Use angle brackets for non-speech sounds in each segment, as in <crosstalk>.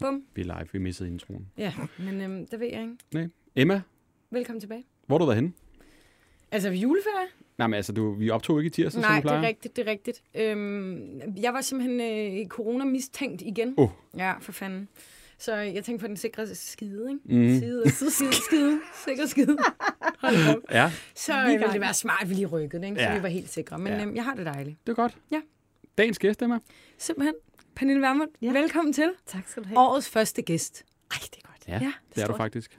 Bum. Vi er live, vi missede introen. Ja, men øhm, det ved jeg ikke. Nej. Emma, Velkommen tilbage. hvor har du været henne? Altså, juleferie? Nej, men altså, du, vi optog ikke i tirsdag, som Nej, vi det er rigtigt, det er rigtigt. Øhm, jeg var simpelthen øh, corona-mistænkt igen. Åh. Ja, for fanden. Så jeg tænkte på den sikre skide, ikke? Mhm. Skide, skide, skide, sikre skide. Hold op. Ja, Så øh, ville det være smart, at vi lige rykkede, ikke? Så Ja. vi var helt sikre. Men Ja. øhm, jeg har det dejligt. det er godt. Ja. Dagens gæst, Emma. Simpelthen. Pernille Vermund, Ja. velkommen til. Tak skal du have. Årets første gæst. Ej, det er godt. Ja, Ja, det, det er du faktisk.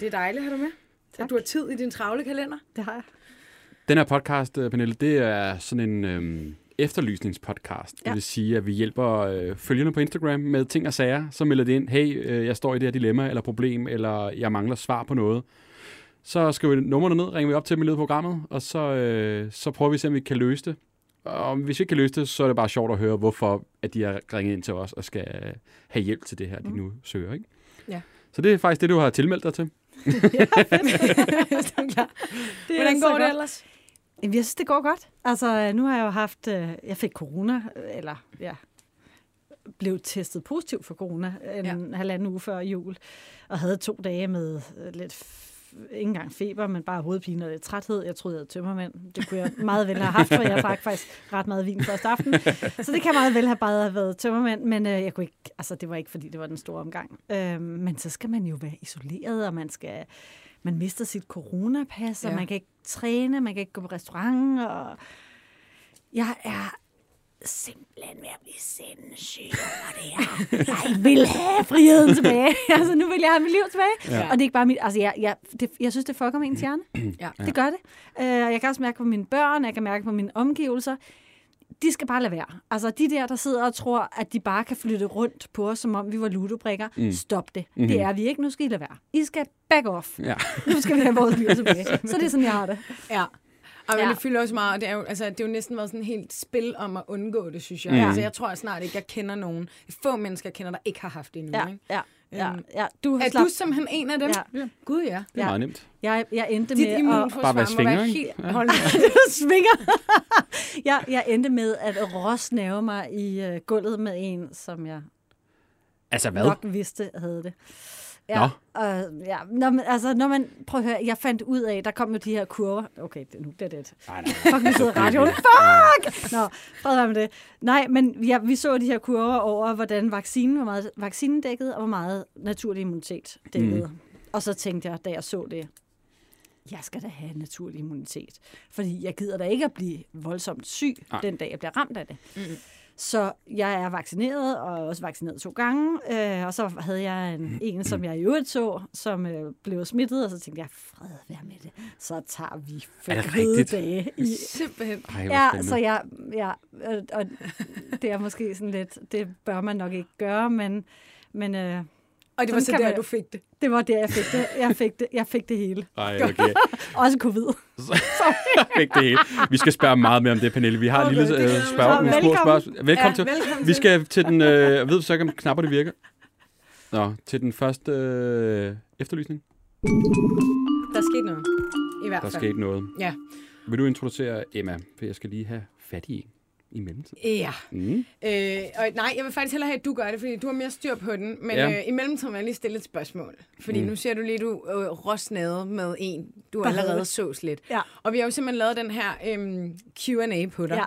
Det er dejligt, har du med? Tak. At du har tid i din travle kalender. Det har jeg. Den her podcast, øh, Pernille, det er sådan en øhm, efterlysningspodcast. Det Ja. vil sige, at vi hjælper øh, følgerne på Instagram med ting og sager. Så melder det ind, hey, øh, jeg står i det her dilemma eller problem, eller jeg mangler svar på noget. Så skriver vi nummerne ned, ringer vi op til dem i løbet af programmet, og så, øh, så prøver vi at se, om vi kan løse det. Og hvis vi ikke kan løse det, så er det bare sjovt at høre, hvorfor at de har ringet ind til os og skal have hjælp til det her, de nu søger. Ikke? Ja. Så det er faktisk det, du har tilmeldt dig til. <laughs> <laughs> det er klart. Det Hvordan går det godt. ellers? Jamen, jeg synes, det går godt. Altså, nu har jeg jo haft... øh, Jeg fik corona, øh, eller ja, blev testet positiv for corona en ja. halvanden uge før jul, og havde to dage med øh, lidt ikke engang feber, men bare hovedpine og træthed. Jeg troede, jeg havde tømmermænd. Det kunne jeg meget vel have haft, for jeg drak faktisk ret meget vin første aften. Så det kan meget vel have bare have været tømmermænd, men øh, jeg kunne ikke, altså, det var ikke, fordi det var den store omgang. Øh, men så skal man jo være isoleret, og man skal man mister sit coronapas, og Ja. man kan ikke træne, man kan ikke gå på restaurant, og jeg er simpelthen ved at blive sindssyg over det her. Jeg vil have friheden tilbage. <laughs> altså, nu vil jeg have mit liv tilbage. Ja. Og det er ikke bare mit... Altså, jeg, jeg, det, jeg synes, det fucker med ens hjerne. Ja. <clears throat> Det gør det. Uh, jeg kan også mærke på mine børn, jeg kan mærke på mine omgivelser. De skal bare lade være. Altså, de der, der sidder og tror, at de bare kan flytte rundt på os, som om vi var ludobrikker. Mm. Stop det. Mm-hmm. Det er vi ikke. Nu skal I lade være. I skal back off. Ja. Nu skal vi have vores liv tilbage. <laughs> Så det er sådan, jeg har det. Ja. Og men Ja. det fylder også meget, og det er jo, altså, det er jo næsten været sådan et helt spil om at undgå det, synes jeg. Mm. Altså, jeg tror snart ikke, jeg kender nogen, få mennesker jeg kender, der ikke har haft det endnu. Ja, Ikke? ja, ja, Øhm, ja. Du har Er slap... du simpelthen en af dem? Ja. Ja. Gud, ja. Det er Ja. meget nemt. Jeg, jeg endte Dit med at... Bare være svinger, være helt... Ja. Hold <laughs> svinger. <laughs> jeg, jeg endte med at råsnave mig i uh, gulvet med en, som jeg Altså hvad? nok vidste havde det. Ja, Nå. Og, ja, når man, altså, når man, prøv at høre, jeg fandt ud af, der kom jo de her kurver. Okay, det, nu bliver det et Nej, nej. Fuck, nu sidder radioen. Fuck! Nå, fred være med det. Nej, men ja, vi så de her kurver over, hvordan vaccinen, hvor meget vaccinen dækkede, og hvor meget naturlig immunitet dækkede. Mm. Og så tænkte jeg, da jeg så det, jeg skal da have naturlig immunitet. Fordi jeg gider da ikke at blive voldsomt syg, Nej. den dag jeg bliver ramt af det. Mm. Så jeg er vaccineret, og også vaccineret to gange. Øh, og så havde jeg en, en, som jeg i øvrigt så, som øh, blev smittet, og så tænkte jeg, fred være med det. Så tager vi rigtigt? dage i, Simpelthen. Ej, Ja, så jeg, ja, og, og det er måske sådan lidt, det bør man nok ikke gøre, men, men øh, Og det var Sådan så der, man- du fik det. det var der, jeg fik det. Jeg fik det, jeg fik det hele. Ej, okay. <laughs> Også covid. Fik det hele. Vi skal spørge meget mere om det, Pernille. Vi har Okay, okay, en det lille øh, jeg mig spørg, nogle små Velkommen. spørgsmål. Velkommen Ja, til. velkommen Vi skal til den, øh, jeg ved så ikke, om knapperne virker. Nå, til den første øh, efterlysning. Der skete noget. I hvert Der fald. skete noget. Ja. Vil du introducere Emma? For jeg skal lige have fat i en i mellemtiden. Ja. Mm. Øh, og nej, jeg vil faktisk hellere have, at du gør det, fordi du har mere styr på den. Men Ja. ja. øh, i mellemtiden vil jeg lige stille et spørgsmål. Fordi Mm. nu ser du lige, du øh, råsnade med en, du havde allerede det. sås lidt. Ja. Og vi har jo simpelthen lavet den her øhm, Q&A på dig. Ja.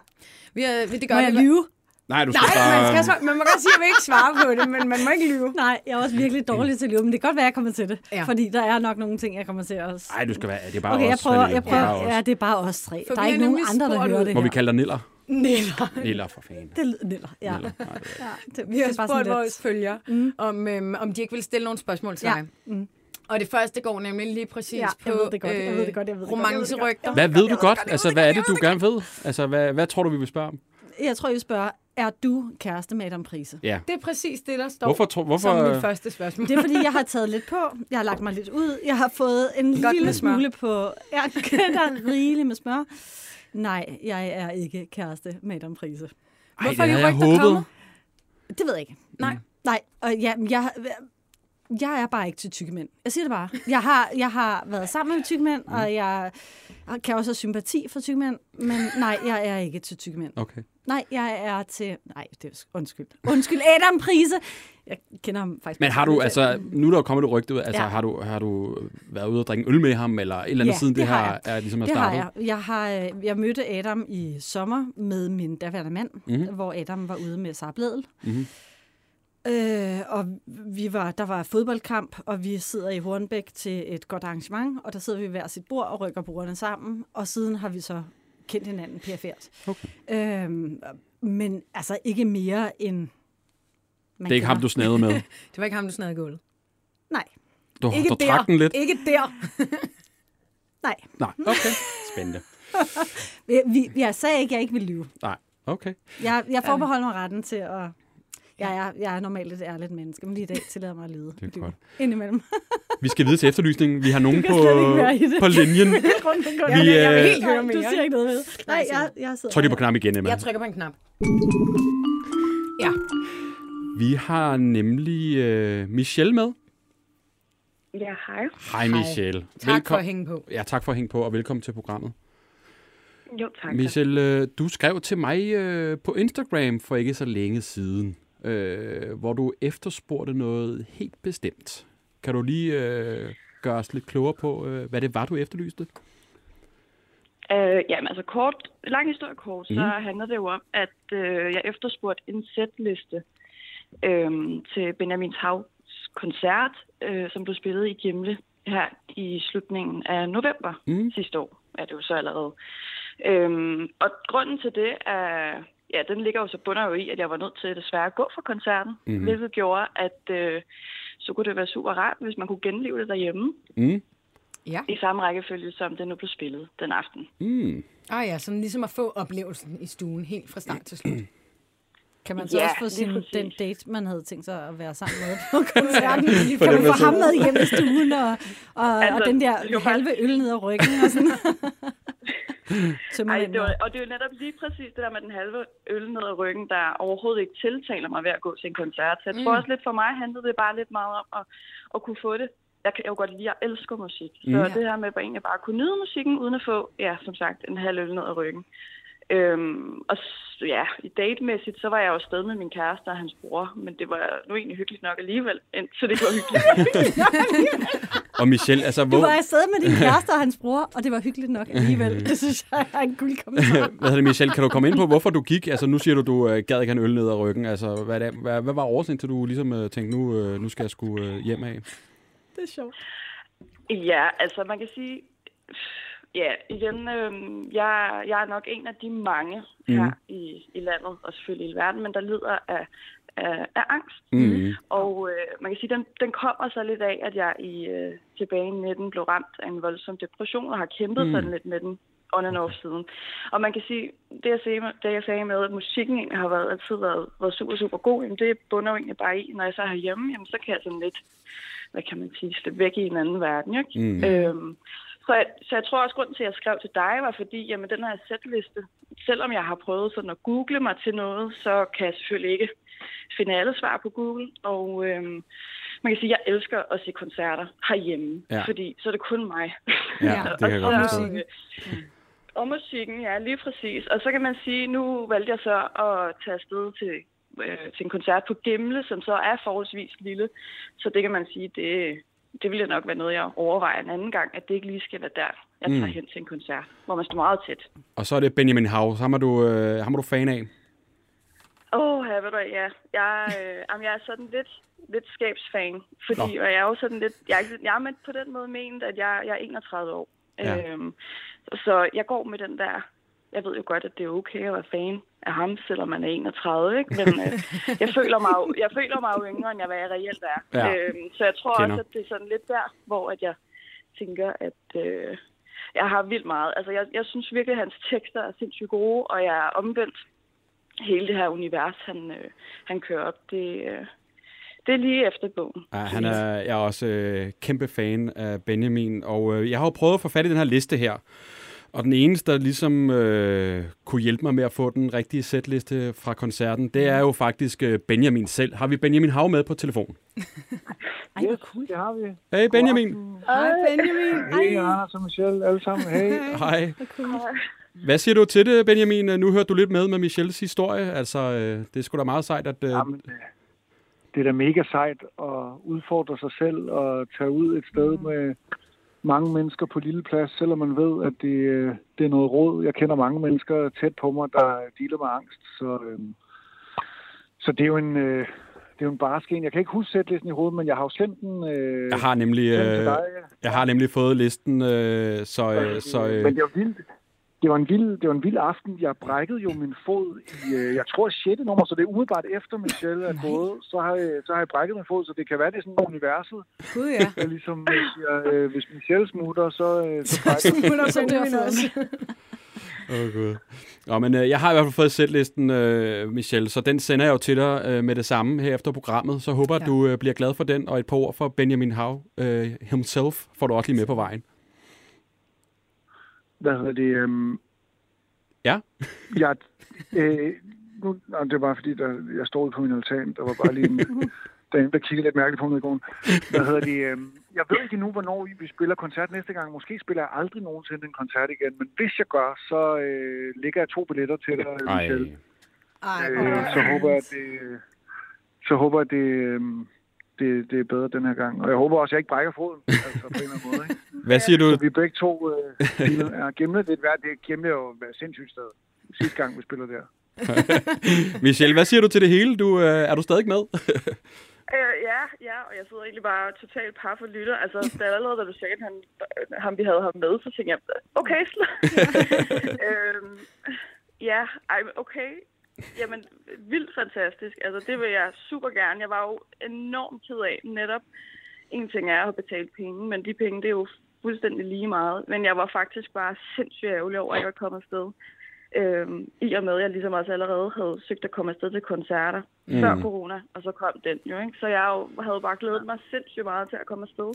Vi har, det Må gør jeg det, lyve? Nej, du skal Nej, bare... man, skal svare, man må godt sige, at man ikke svarer på det, men man må ikke lyve. Nej, jeg er også virkelig dårlig til at lyve, men det kan godt være, jeg kommer til det. Ja. Fordi der er nok nogle ting, jeg kommer til at... Nej, du skal være... Det er bare Okay, jeg os, prøver, jeg Det er bare prøver. os. Ja, det er bare os tre. For der er ikke nogen andre, der hører det Må vi her. kalde dig Niller? Niller. Niller for fanden. Det lyder niller, ja. Niller. Nej, det er- ja det, Vi har spurgt vores følgere, mm. om, øhm, om de ikke vil stille nogle spørgsmål til Ja. dig. Mm. Og det første går nemlig lige præcis Ja, på jeg ved det godt, jeg ved det godt, jeg ved det godt, jeg ved det godt. romancerygter. Hvad ved du godt? Altså, hvad er det, du gerne ved? Altså, hvad, hvad tror du, vi vil spørge om? Jeg tror, jeg spørger, er du kæreste med Adam Prise? Ja. Det er præcis det, der står Hvorfor, tro, hvorfor, som mit første spørgsmål. Det er, fordi jeg har taget lidt på. Jeg har lagt mig lidt ud. Jeg har fået en Godt lille smule på... Ja, <laughs> der er rigeligt med smør. Nej, jeg er ikke kæreste med Adam Prise. Ej, Hvorfor det er jeg håbet. kommet? Det ved jeg ikke. Nej. Nej, og ja, jeg, jeg er bare ikke til tykke mænd. Jeg siger det bare. Jeg har, jeg har været sammen med tykke mænd, Mm. og jeg kan også have sympati for tykke mænd, men nej, jeg er ikke til tykke mænd. Okay. Nej, jeg er til... Nej, det er undskyld. Undskyld, Adam Prise. Jeg kender ham faktisk. Men har du, altså, nu er der jo kommet et rygte ud, altså, Ja. har, du, har du været ude og drikke øl med ham, eller et eller andet Ja, siden det, det har her jeg. er ligesom er Det har startet? jeg. Jeg, har, øh, jeg mødte Adam i sommer med min daværende mand, Mhm. mm-hmm. hvor Adam var ude med Sara Bledel. Mhm. Øh, og vi var, der var fodboldkamp, og vi sidder i Hornbæk til et godt arrangement, og der sidder vi ved hver sit bord og rykker bordene sammen, og siden har vi så kendt hinanden perifært. Okay. Øhm, men altså ikke mere end... Man Det er ikke ham, du snadede med. <laughs> Det var ikke ham, du snadede gulvet. Nej, Du, ikke du der. trak den lidt? Ikke der. <laughs> Nej, Nej, okay. Spændende. <laughs> vi, vi, jeg sagde ikke, at jeg ikke ville lyve. Nej, okay. Jeg, jeg forbeholder mig retten til at... Jeg er, jeg er normalt et ærligt menneske, men lige i dag tillader mig at lyde. Det er godt. Indimellem. Vi skal videre til efterlysningen. Vi har nogen på, på linjen. Omkring. Vi, jeg vil øh, helt høre mere. Du siger ikke noget ved. Nej, jeg, jeg sidder Tryk lige på knap igen, Emma. Jeg trykker på en knap. Ja. Vi har nemlig øh, Michelle med. Ja, hej. Hej Michelle. Tak for at hænge på. Ja, tak for at hænge på, og velkommen til programmet. Jo, tak. Michelle, øh, du skrev til mig øh, på Instagram for ikke så længe siden, øh, hvor du efterspurgte noget helt bestemt. Kan du lige øh, gøre os lidt klogere på, øh, hvad det var, du efterlyste? Øh, jamen, altså kort, lang historie kort, Mhm. så handler det jo om, at øh, jeg efterspurgte en sætliste øh, til Benjamin Havs koncert, øh, som blev spillet i Gimle her i slutningen af november Mm. mm. sidste år, er det jo så allerede. Øhm, og grunden til det er, ja, den ligger jo så bunder jo i, at jeg var nødt til desværre at gå fra koncerten, mm-hmm. hvilket gjorde, at øh, så kunne det være super rart, hvis man kunne genleve det derhjemme Mm. Ja. i samme rækkefølge, som det nu blev spillet den aften. Mm. Ah ja, sådan ligesom at få oplevelsen i stuen helt fra start til slut. <clears throat> Kan man så Ja, også få sin, den date, man havde tænkt sig at være sammen med på <laughs> koncerten? For kan man få ham med hjem i stuen, og, <laughs> og, altså, og den der var halve øl ned ad ryggen og sådan? <laughs> Ej, det var, og det er jo netop lige præcis det der med den halve øl ned ad ryggen, der overhovedet ikke tiltaler mig ved at gå til en koncert. Så jeg tror Mm. også lidt for mig handlede det bare lidt meget om at, at kunne få det. Jeg kan jo godt lide, jeg elsker musik. Så Mm. det her med bare egentlig bare at kunne nyde musikken, uden at få, ja, som sagt, en halv øl ned ad ryggen. Øhm, og ja, i datemæssigt, så var jeg jo afsted med min kæreste og hans bror, men det var nu egentlig hyggeligt nok alligevel, så det var hyggeligt. <laughs> Og Michelle, altså, Du hvor, var afsted med din <laughs> kæreste og hans bror, og det var hyggeligt nok alligevel. <laughs> Det synes jeg er en guld kommentar. hvad hedder det, Michelle, kan du komme ind på, hvorfor du gik? Altså, nu siger du, du øh, gad ikke have en øl ned ad ryggen. Altså, hvad, er det, hvad, hvad var årsagen til, du ligesom øh, tænkte, nu, øh, nu skal jeg sgu øh, hjem af? Det er sjovt. Ja, altså man kan sige, ja, igen, øh, jeg, jeg er nok en af de mange her Mhm. i, i landet, og selvfølgelig i verden, men der lider af, af, af angst. Mm. Og øh, man kan sige, den, den kommer så lidt af, at jeg i øh, tilbage i 19 blev ramt af en voldsom depression, og har kæmpet Mm. sådan lidt med den on and off siden. Og man kan sige, det jeg sagde, det jeg sagde med, at musikken egentlig har været, altid været, været super, super god, jamen det bunder jo egentlig bare i, når jeg så er hjemme, jamen så kan jeg sådan lidt, hvad kan man sige, slippe væk i en anden verden, ikke? Mm. Øhm, så, jeg, så jeg tror også, grunden til, at jeg skrev til dig, var fordi, jamen den her sætliste, selvom jeg har prøvet sådan at google mig til noget, så kan jeg selvfølgelig ikke finde alle svar på Google. Og øhm, man kan sige, at jeg elsker at se koncerter herhjemme, Ja. fordi så er det kun mig. Ja, det kan jeg <laughs> godt Og forstå. øh, Og musikken, ja, lige præcis. Og så kan man sige, nu valgte jeg så at tage afsted til, øh, til en koncert på Gimle, som så er forholdsvis lille. Så det kan man sige, det, det vil nok være noget, jeg overvejer en anden gang, at det ikke lige skal være der, jeg tager Mm. hen til en koncert, hvor man står meget tæt. Og så er det Benjamin House. Ham er du, øh, ham er du fan af. Åh, oh, ved du, ja. Jeg, øh, jamen, jeg er sådan lidt, lidt skabsfan, fordi Nå. og jeg er jo sådan lidt, jeg, er jeg er på den måde ment, at jeg, jeg er 31 år. Ja. Øhm, så jeg går med den der, jeg ved jo godt, at det er okay at være fan af ham, selvom man er 31, ikke? Men øh, <laughs> jeg, føler mig jo, jeg føler mig jo yngre, end jeg, hvad jeg reelt er. Ja. Øhm, så jeg tror Kender. også, at det er sådan lidt der, hvor at jeg tænker, at øh, jeg har vildt meget. Altså, jeg, jeg synes virkelig, at hans tekster er sindssygt gode, og jeg er omvendt hele det her univers, han, øh, han kører op. Det, øh, det er lige efter bogen. Ja, han er, jeg er også øh, kæmpe fan af Benjamin, og øh, jeg har jo prøvet at få fat i den her liste her. Og den eneste, der ligesom øh, kunne hjælpe mig med at få den rigtige sætliste fra koncerten, det er jo faktisk øh, Benjamin selv. Har vi Benjamin Hav med på telefon? <laughs> Ej, hvor cool. Det har vi. Hey Benjamin! Hej Benjamin. Hej, Anders og Michelle, alle sammen. Hey. Hej. Hvad siger du til det, Benjamin? Nu hørte du lidt med med Michelles historie. Altså, øh, det er sgu da meget sejt, at... Øh, Jamen, det er da mega sejt at udfordre sig selv og tage ud et sted med mange mennesker på lille plads, selvom man ved, at det, øh, det er noget råd. Jeg kender mange mennesker tæt på mig, der dealer med angst, så, øh, så det er jo en... Øh, det er jo en barsk en. Jeg kan ikke huske sætlisten i hovedet, men jeg har jo sendt den. Øh, Jeg har nemlig, øh, jeg har nemlig fået listen, øh, så, øh, så øh, Men det var vildt. Det var, en vild, det var en vild aften. Jeg brækkede jo min fod i, øh, jeg tror, 6. nummer, så det er umiddelbart efter Michelle er gået. Så har, jeg, så har jeg brækket min fod, så det kan være, det er sådan universet. Gud ja. Jeg ligesom øh, siger, øh, hvis Michelle smutter, så, øh, så brækker jeg. Smutter Så dør også. <laughs> Åh, oh, Gud. Nå, men øh, jeg har i hvert fald fået sætlisten, øh, Michelle, så den sender jeg jo til dig øh, med det samme her efter programmet. Så håber, ja. at du øh, bliver glad for den, og et par ord for Benjamin Hav øh, himself får du også lige med på vejen. Hvad hedder det? Øh, Ja. <laughs> Jeg, øh, nu, nej, det var bare fordi, der, jeg stod på min altan. Der var bare lige en <laughs> dame, der kiggede lidt mærkeligt på mig i går. Hvad hedder det? Øh, jeg ved ikke nu, hvornår vi- vi spiller koncert næste gang. Måske spiller jeg aldrig nogensinde en koncert igen. Men hvis jeg gør, så øh, lægger jeg to billetter til dig, Michelle. Ej, Øh, så håber jeg, at det, så håber jeg, at det, øh, det, det er bedre den her gang. Og jeg håber også, at jeg ikke brækker foden. Altså på en eller anden måde. Ikke? <laughs> Hvad siger du? Så vi begge to øh, er Gemle. Det er, det er Gemle jo et sindssygt sted. Sidste gang, vi spiller der. <laughs> Michelle, hvad siger du til det hele? Du, øh, er du stadig med? <laughs> Øh, ja, ja, og jeg sidder egentlig bare totalt par for lytter. Altså, da allerede, da du sagde, at han, ham, vi havde ham med, så tænkte jeg, okay, øhm, ja, ej, okay. Jamen, vildt fantastisk. Altså, det vil jeg super gerne. Jeg var jo enormt ked af netop. En ting er at have betalt penge, men de penge, det er jo fuldstændig lige meget. Men jeg var faktisk bare sindssygt ærgerlig over, at jeg var kommet afsted. Øhm, I og med, at jeg ligesom også allerede havde søgt at komme afsted til koncerter mm. før corona, og så kom den jo, ikke? Så jeg jo, havde bare glædet mig sindssygt meget til at komme afsted.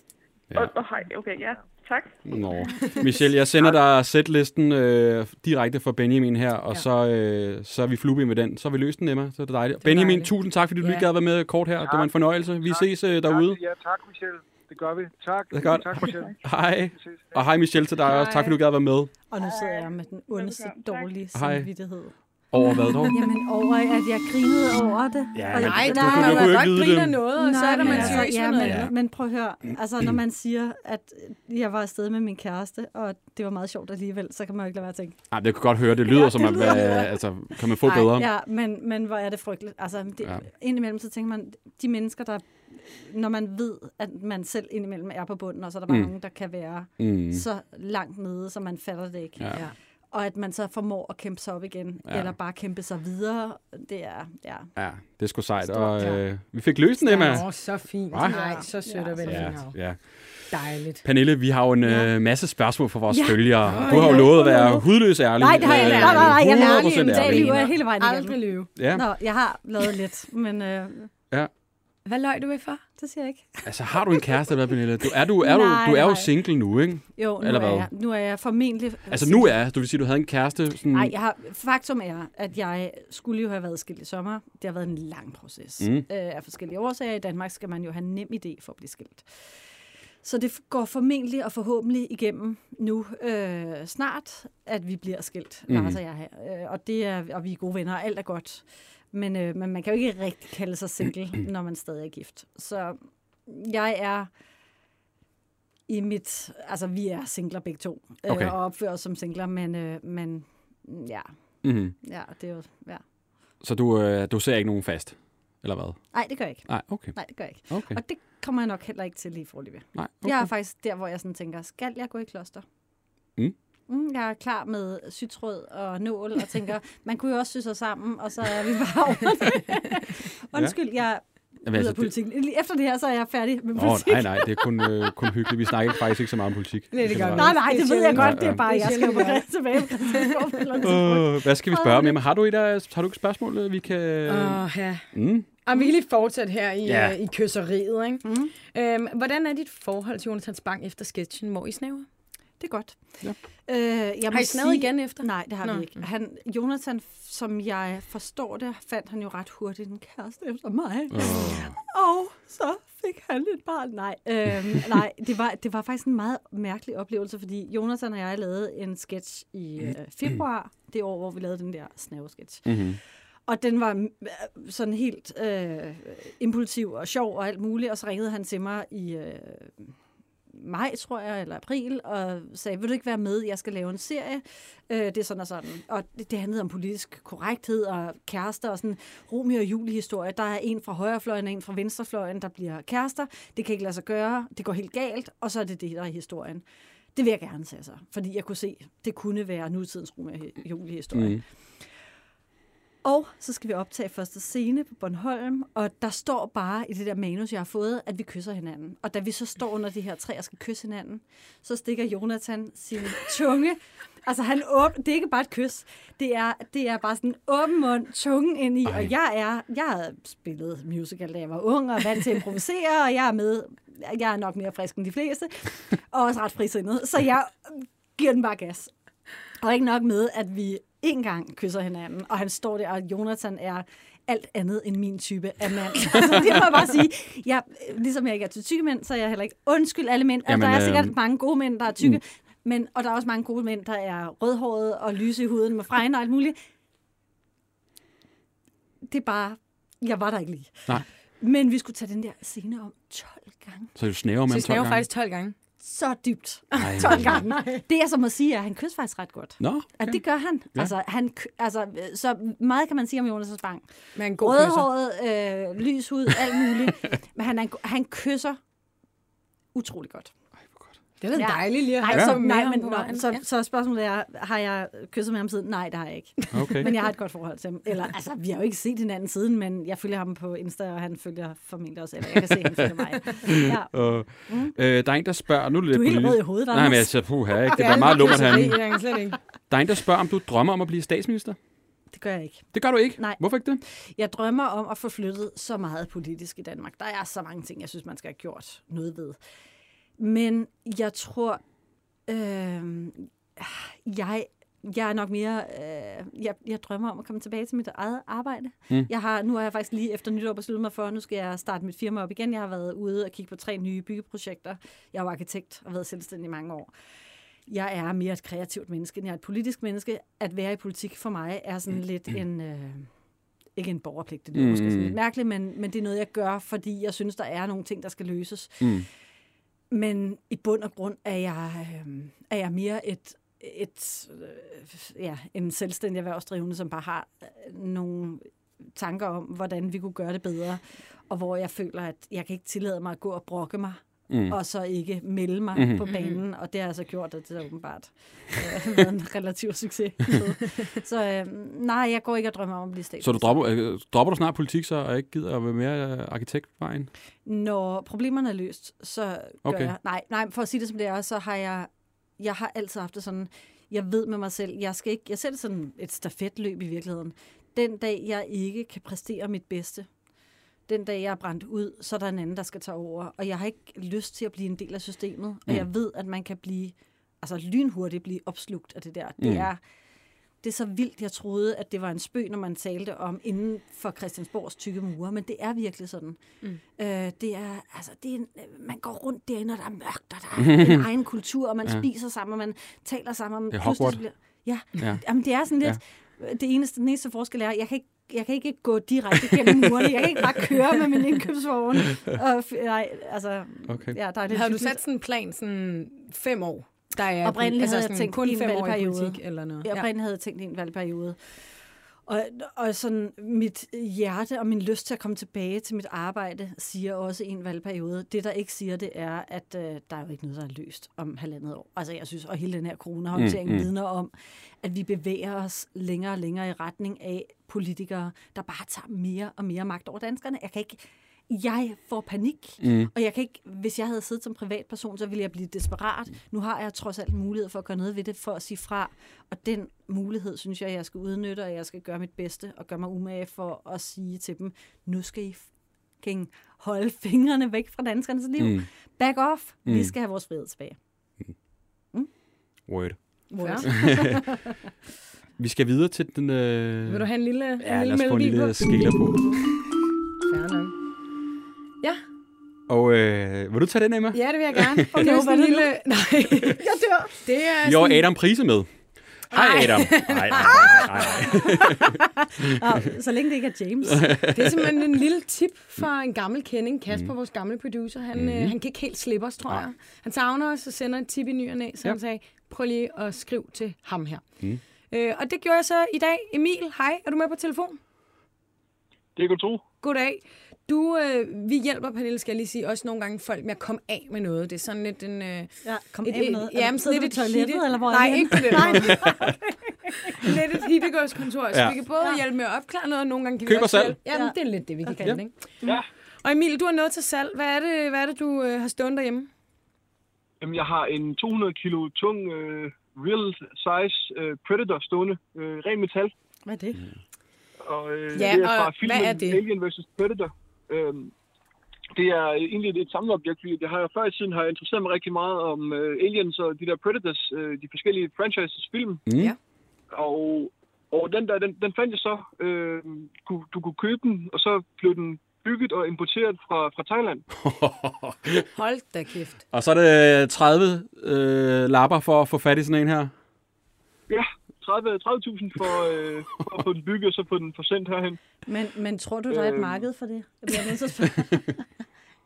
Ja. Ja. Og, og hej, okay, ja, tak. Nå. <laughs> Michelle, jeg sender dig sætlisten øh, direkte fra Benjamin her, og Ja. så, øh, så er vi fluebe med den. Så har vi løst den, Emma. Så er det dejligt. Benjamin, dejligt. tusind tak, fordi du Ja. lige gad være med kort her. Det var en fornøjelse. Vi ses øh, derude. Tak, ja, tak, Michelle. Det gør vi. Tak. Det er godt. Tak, Michelle. <laughs> Hej. Og hej Michelle til dig også. Tak, fordi du gad være med. Og nu sidder jeg med den ondeste. Tak. dårlige Hej. samvittighed. Over hvad dog? Jamen over, at jeg grinede over det. Ja, Og jeg- du- du Nej, man du må kunne jo godt ikke vide det. noget, og så er der man altså, seriøs ja, men, andet. men prøv at høre, altså når man <clears throat> siger, at jeg var afsted med min kæreste, og det var meget sjovt alligevel, så kan man jo ikke lade være at tænke, Nej, det kunne godt høre. Det lyder Ja, som, det at lyder- altså, kan man få Ej, bedre? Ja, men, men hvor er det frygteligt. Altså, det, Ja. ja. indimellem så tænker man, de mennesker, der, når man ved, at man selv indimellem er på bunden, og så er der bare Mm. nogen, der kan være mm. så langt nede, så man fatter det ikke. Ja. Ja. Og at man så formår at kæmpe sig op igen, Ja. ja. eller bare kæmpe sig videre, det er, ja. Ja, det er sgu sejt. Stort, Og ja. øh, vi fik løst den, Emma. Åh, så fint. Hva? Nej, så sødt og Ja, vel. Ja, ja. Dejligt. Pernille, vi har jo en Ja. øh, masse spørgsmål fra vores Ja. følgere. Du har jo lovet at være hudløs ærlig. Nej, det har jeg ikke. Øh, Nej, nej, nej, jeg er 100% ærlig. Ærlig. lyver jeg hele vejen Aldrig igennem. lyve. Ja. Nå, jeg har lavet lidt, men øh, Hvad løg du ved for? det siger jeg ikke. Altså, har du en kæreste eller hvad, Pernille? Du er, du, er, du, Nej, du er jo nej. single nu, ikke? Jo, nu Eller er, hvad? jeg, nu er jeg formentlig... Altså, nu er du vil sige, du havde en kæreste sådan... Nej, jeg har, faktum er, at jeg skulle jo have været skilt i sommer. Det har været en lang proces. Mm. Øh, af forskellige årsager. I Danmark skal man jo have en nem idé for at blive skilt. Så det går formentlig og forhåbentlig igennem nu øh, snart, at vi bliver skilt, mm. Lars og jeg her. Øh, og, det er, og vi er gode venner, og alt er godt. Men, øh, men man kan jo ikke rigtig kalde sig single, <clears throat> når man stadig er gift. Så jeg er i mit... Altså, vi er singler begge to, øh, Okay. og opfører os som singler, men, øh, men ja, Mm-hmm. ja, det er jo... Ja. Så du, øh, du ser ikke nogen fast? Eller hvad? Nej, det gør jeg ikke. Nej, okay. Nej, det gør jeg ikke. okay. Og det kommer jeg nok heller ikke til lige forløbig. Nej, Okay. Jeg er faktisk der, hvor jeg sådan tænker, skal jeg gå i kloster? Mm. Mm, jeg er klar med sytråd og nål og tænker, <laughs> man kunne jo også sy sig sammen, og så er vi bare over det. Undskyld, jeg Jamen, er altså, af det, politik. Lige Efter det her, så er jeg færdig med Åh, politik. nej, nej, det er kun, øh, kun hyggeligt. Vi snakker faktisk ikke så meget om politik. Nej, det gør Nej, nej, Det det ved jeg godt. Ja, Det er ja. bare, Det er jeg skal bare tilbage på. Øh, hvad skal vi spørge om? Har du, et, har du et spørgsmål, øh, vi kan... Åh, ja. Mm? Og vi kan lige fortsætte her i, Ja. ja. i kysseriet. Ikke? Mm. Øhm, hvordan er dit forhold til Jonathan Spang efter sketchen, hvor I snæver? Det er godt. Ja. Øh, jeg Har må I snavet sige- igen efter? Nej, det har Nå. vi ikke. Han, Jonathan, som jeg forstår det, fandt han jo ret hurtigt en kæreste efter mig. Oh. Og så fik han et barn. Nej, øhm, <laughs> nej det, var, det var faktisk en meget mærkelig oplevelse, fordi Jonathan og jeg lavede en sketch i øh, februar, det år, hvor vi lavede den der snæve sketch. Mm-hmm. Og den var øh, sådan helt øh, impulsiv og sjov og alt muligt, og så ringede han til mig i øh, maj, tror jeg, eller april, og sagde, vil du ikke være med, jeg skal lave en serie, øh, det er sådan og sådan. Og det, det handlede om politisk korrekthed og kærester og sådan Romeo og Julie historie. Der er en fra højrefløjen og en fra venstrefløjen, der bliver kærester. Det kan ikke lade sig gøre, det går helt galt, og så er det det, der er historien. Det vil jeg gerne, sige så, fordi jeg kunne se, det kunne være nutidens Romeo og Julie-historie. Mm. Og så skal vi optage første scene på Bornholm, og der står bare i det der manus, jeg har fået, at vi kysser hinanden. Og da vi så står under de her træer og skal kysse hinanden, så stikker Jonathan sin tunge. Altså, han åb... det er ikke bare et kys. Det er, det er bare sådan en åben mund, tungen ind i. Ej. Og jeg er... Jeg har spillet musical, da jeg var ung, og vant til at improvisere, og jeg er med... Jeg er nok mere frisk end de fleste, og også ret frisindet. Så jeg giver den bare gas. Og ikke nok med, at vi en gang kysser hinanden, og han står der, og Jonathan er alt andet end min type af mand. <laughs> <laughs> altså, det må jeg bare sige. Jeg, ligesom jeg ikke er til tykke mænd, så er jeg heller ikke undskyld alle mænd. Jamen, der er sikkert øh... mange gode mænd, der er tykke, mm. men, og der er også mange gode mænd, der er rødhårede og lyse i huden med fregner og alt muligt. Det er bare, jeg var der ikke lige. Nej. Men vi skulle tage den der scene om 12 gange. Så du snæver med 12 gange? faktisk 12 gange så dybt. Ej, <laughs> 12 gange. Det er som at sige, at han kysser faktisk ret godt. Nå, okay. At det gør han. Ja. Altså, han altså, så meget kan man sige om Jonas' Bang. Men en god Rødhåret, øh, lys hud, alt muligt. <laughs> Men han, han kysser utrolig godt. Det er da ja. dejligt lige at have nej, så, nej, men, nå, så, så spørgsmålet er, har jeg kysset med ham siden? Nej, det har jeg ikke. Okay. men jeg har et godt forhold til ham. Eller, altså, vi har jo ikke set hinanden siden, men jeg følger ham på Insta, og han følger formentlig også, eller jeg kan se, han følger mig. Ja. <laughs> Og, mm. øh, der er en, der spørger... Nu du er helt rød i hovedet, Anders. Nej, men jeg siger, puha, ikke? Det er meget lummert herinde. Der er en, der spørger, om du drømmer om at blive statsminister? Det gør jeg ikke. Det gør du ikke? Nej. Hvorfor ikke det? Jeg drømmer om at få flyttet så meget politisk i Danmark. Der er så mange ting, jeg synes, man skal have gjort noget ved. Men jeg tror, Øh, jeg, jeg er nok mere... Øh, jeg, jeg drømmer om at komme tilbage til mit eget arbejde. Mm. Jeg har, nu har jeg faktisk lige efter nytår besluttet mig for, at nu skal jeg starte mit firma op igen. Jeg har været ude og kigge på tre nye byggeprojekter. Jeg er jo arkitekt og været selvstændig i mange år. Jeg er mere et kreativt menneske, end jeg er et politisk menneske. At være i politik for mig er sådan mm. lidt en... Øh, ikke en borgerpligt, det er mm. måske sådan lidt mærkeligt, men, men det er noget, jeg gør, fordi jeg synes, der er nogle ting, der skal løses. Mm. Men i bund og grund er jeg, øh, er jeg mere et, et øh, ja, en selvstændig erhvervsdrivende, som bare har øh, nogle tanker om, hvordan vi kunne gøre det bedre, og hvor jeg føler, at jeg kan ikke tillade mig at gå og brokke mig mm. og så ikke melde mig mm-hmm. på banen, og det har altså gjort, at det er åbenbart øh, <laughs> været en relativ succes. <laughs> så øh, nej, jeg går ikke og drømmer om at blive statsminister. Så du dropper, øh, dropper du snart politik så, og ikke gider at være mere øh, arkitektvejen? Når problemerne er løst, så gør okay. jeg... Nej, nej, for at sige det som det er, så har jeg, jeg har altid haft det sådan, jeg ved med mig selv, jeg skal ikke, jeg sætter sådan et stafetløb i virkeligheden. Den dag, jeg ikke kan præstere mit bedste, den dag, jeg er brændt ud, så er der en anden, der skal tage over. Og jeg har ikke lyst til at blive en del af systemet. Mm. Og jeg ved, at man kan blive, altså lynhurtigt blive opslugt af det der. Det mm. er det er så vildt, jeg troede, at det var en spøg, når man talte om inden for Christiansborgs tykke mure, men det er virkelig sådan. Mm. Øh, det er, altså, det er, man går rundt derinde, og der er mørkt, og der er <laughs> en egen kultur, og man ja. spiser sammen, og man taler sammen. Det er Hogwarts. Bliver, ja, ja. Jamen, det er sådan lidt, ja. det eneste, den eneste forskel er, jeg kan ikke jeg kan ikke gå direkte gennem murene. Jeg kan ikke bare køre med min indkøbsvogn. Og, nej, altså, okay. ja, der er lidt Har du sat sådan en plan sådan fem år? Der er oprindeligt altså havde jeg tænkt kun en valgperiode. Politik, eller noget. Jeg oprindeligt ja. havde tænkt en valgperiode. Og, og sådan mit hjerte og min lyst til at komme tilbage til mit arbejde siger også en valgperiode. Det, der ikke siger det, er, at øh, der er jo ikke noget, der er løst om halvandet år. Altså jeg synes, og hele den her coronahåndtering mm, mm. vidner om, at vi bevæger os længere og længere i retning af politikere, der bare tager mere og mere magt over danskerne. Jeg kan ikke, jeg får panik, mm. og jeg kan ikke, hvis jeg havde siddet som privatperson, så ville jeg blive desperat. Nu har jeg trods alt mulighed for at gøre noget ved det, for at sige fra, og den mulighed synes jeg, jeg skal udnytte, og jeg skal gøre mit bedste, og gøre mig umage for at sige til dem, nu skal I fucking holde fingrene væk fra danskernes liv. Mm. Back off, mm. vi skal have vores frihed tilbage. Mm. Mm? Word. Word. <laughs> vi skal videre til den... Øh... Vil du have en lille, ja, en lille lad os få en lille på. Og øh, vil du tage den, Emma? Ja, det vil jeg gerne. Okay, det er en lille... Nej, <laughs> jeg dør. Det er sådan... Jo, Adam Prise med. Hej Adam. Nej, nej, nej, så længe det ikke er James. <laughs> Det er simpelthen en lille tip fra en gammel kending, Kasper, mm. vores gamle producer. Han, mm. øh, han kan ikke helt slippe os, tror Nej. jeg. Han savner os og sender et tip i ny og næ, så Ja. han sagde, prøv lige at skrive til ham her. Mm. Øh, og det gjorde jeg så i dag. Emil, hej, er du med på telefon? Det kan du tro. Goddag. Du, øh, vi hjælper, Pernille, skal jeg lige sige, også nogle gange folk med at komme af med noget. Det er sådan lidt en... Øh, Ja, kom et, af med noget. Ja, Er men sådan lidt et toilettet, hitte- eller hvor er Nej, ikke på den måde. <laughs> lidt et hittegårdskontor, så Ja. vi kan både hjælpe med at opklare noget, og nogle gange kan Køb vi og også salg. hjælpe. Ja, Ja. det er lidt det, vi kan Okay. kalde det, ikke? Ja. Og Emil, du har noget til salg. Hvad er det, hvad er det du øh, har stående derhjemme? Jamen, jeg har en 200 kilo tung øh, real size øh, Predator stående. Øh, ren metal. Hvad er det? Og, øh, Ja, det er fra og filmen hvad er det? Alien vs. Predator. Øhm, det er egentlig et, et samleobjekt, fordi jeg har før i tiden har jeg interesseret mig rigtig meget om øh, Aliens og de der Predators, øh, de forskellige franchises film. Mm. Ja. Og, og den der, den, den fandt jeg så. Øh, du, du kunne købe den, og så blev den bygget og importeret fra, fra Thailand. <laughs> Hold da kæft. Og så er det 30 øh, lapper for at få fat i sådan en her. Ja, 30 30.000 for, øh, for at få den bygget, og så få den forsendt herhen. Men, men tror du, der er et Øhm. marked for det? Jeg bliver nødt til at. <laughs>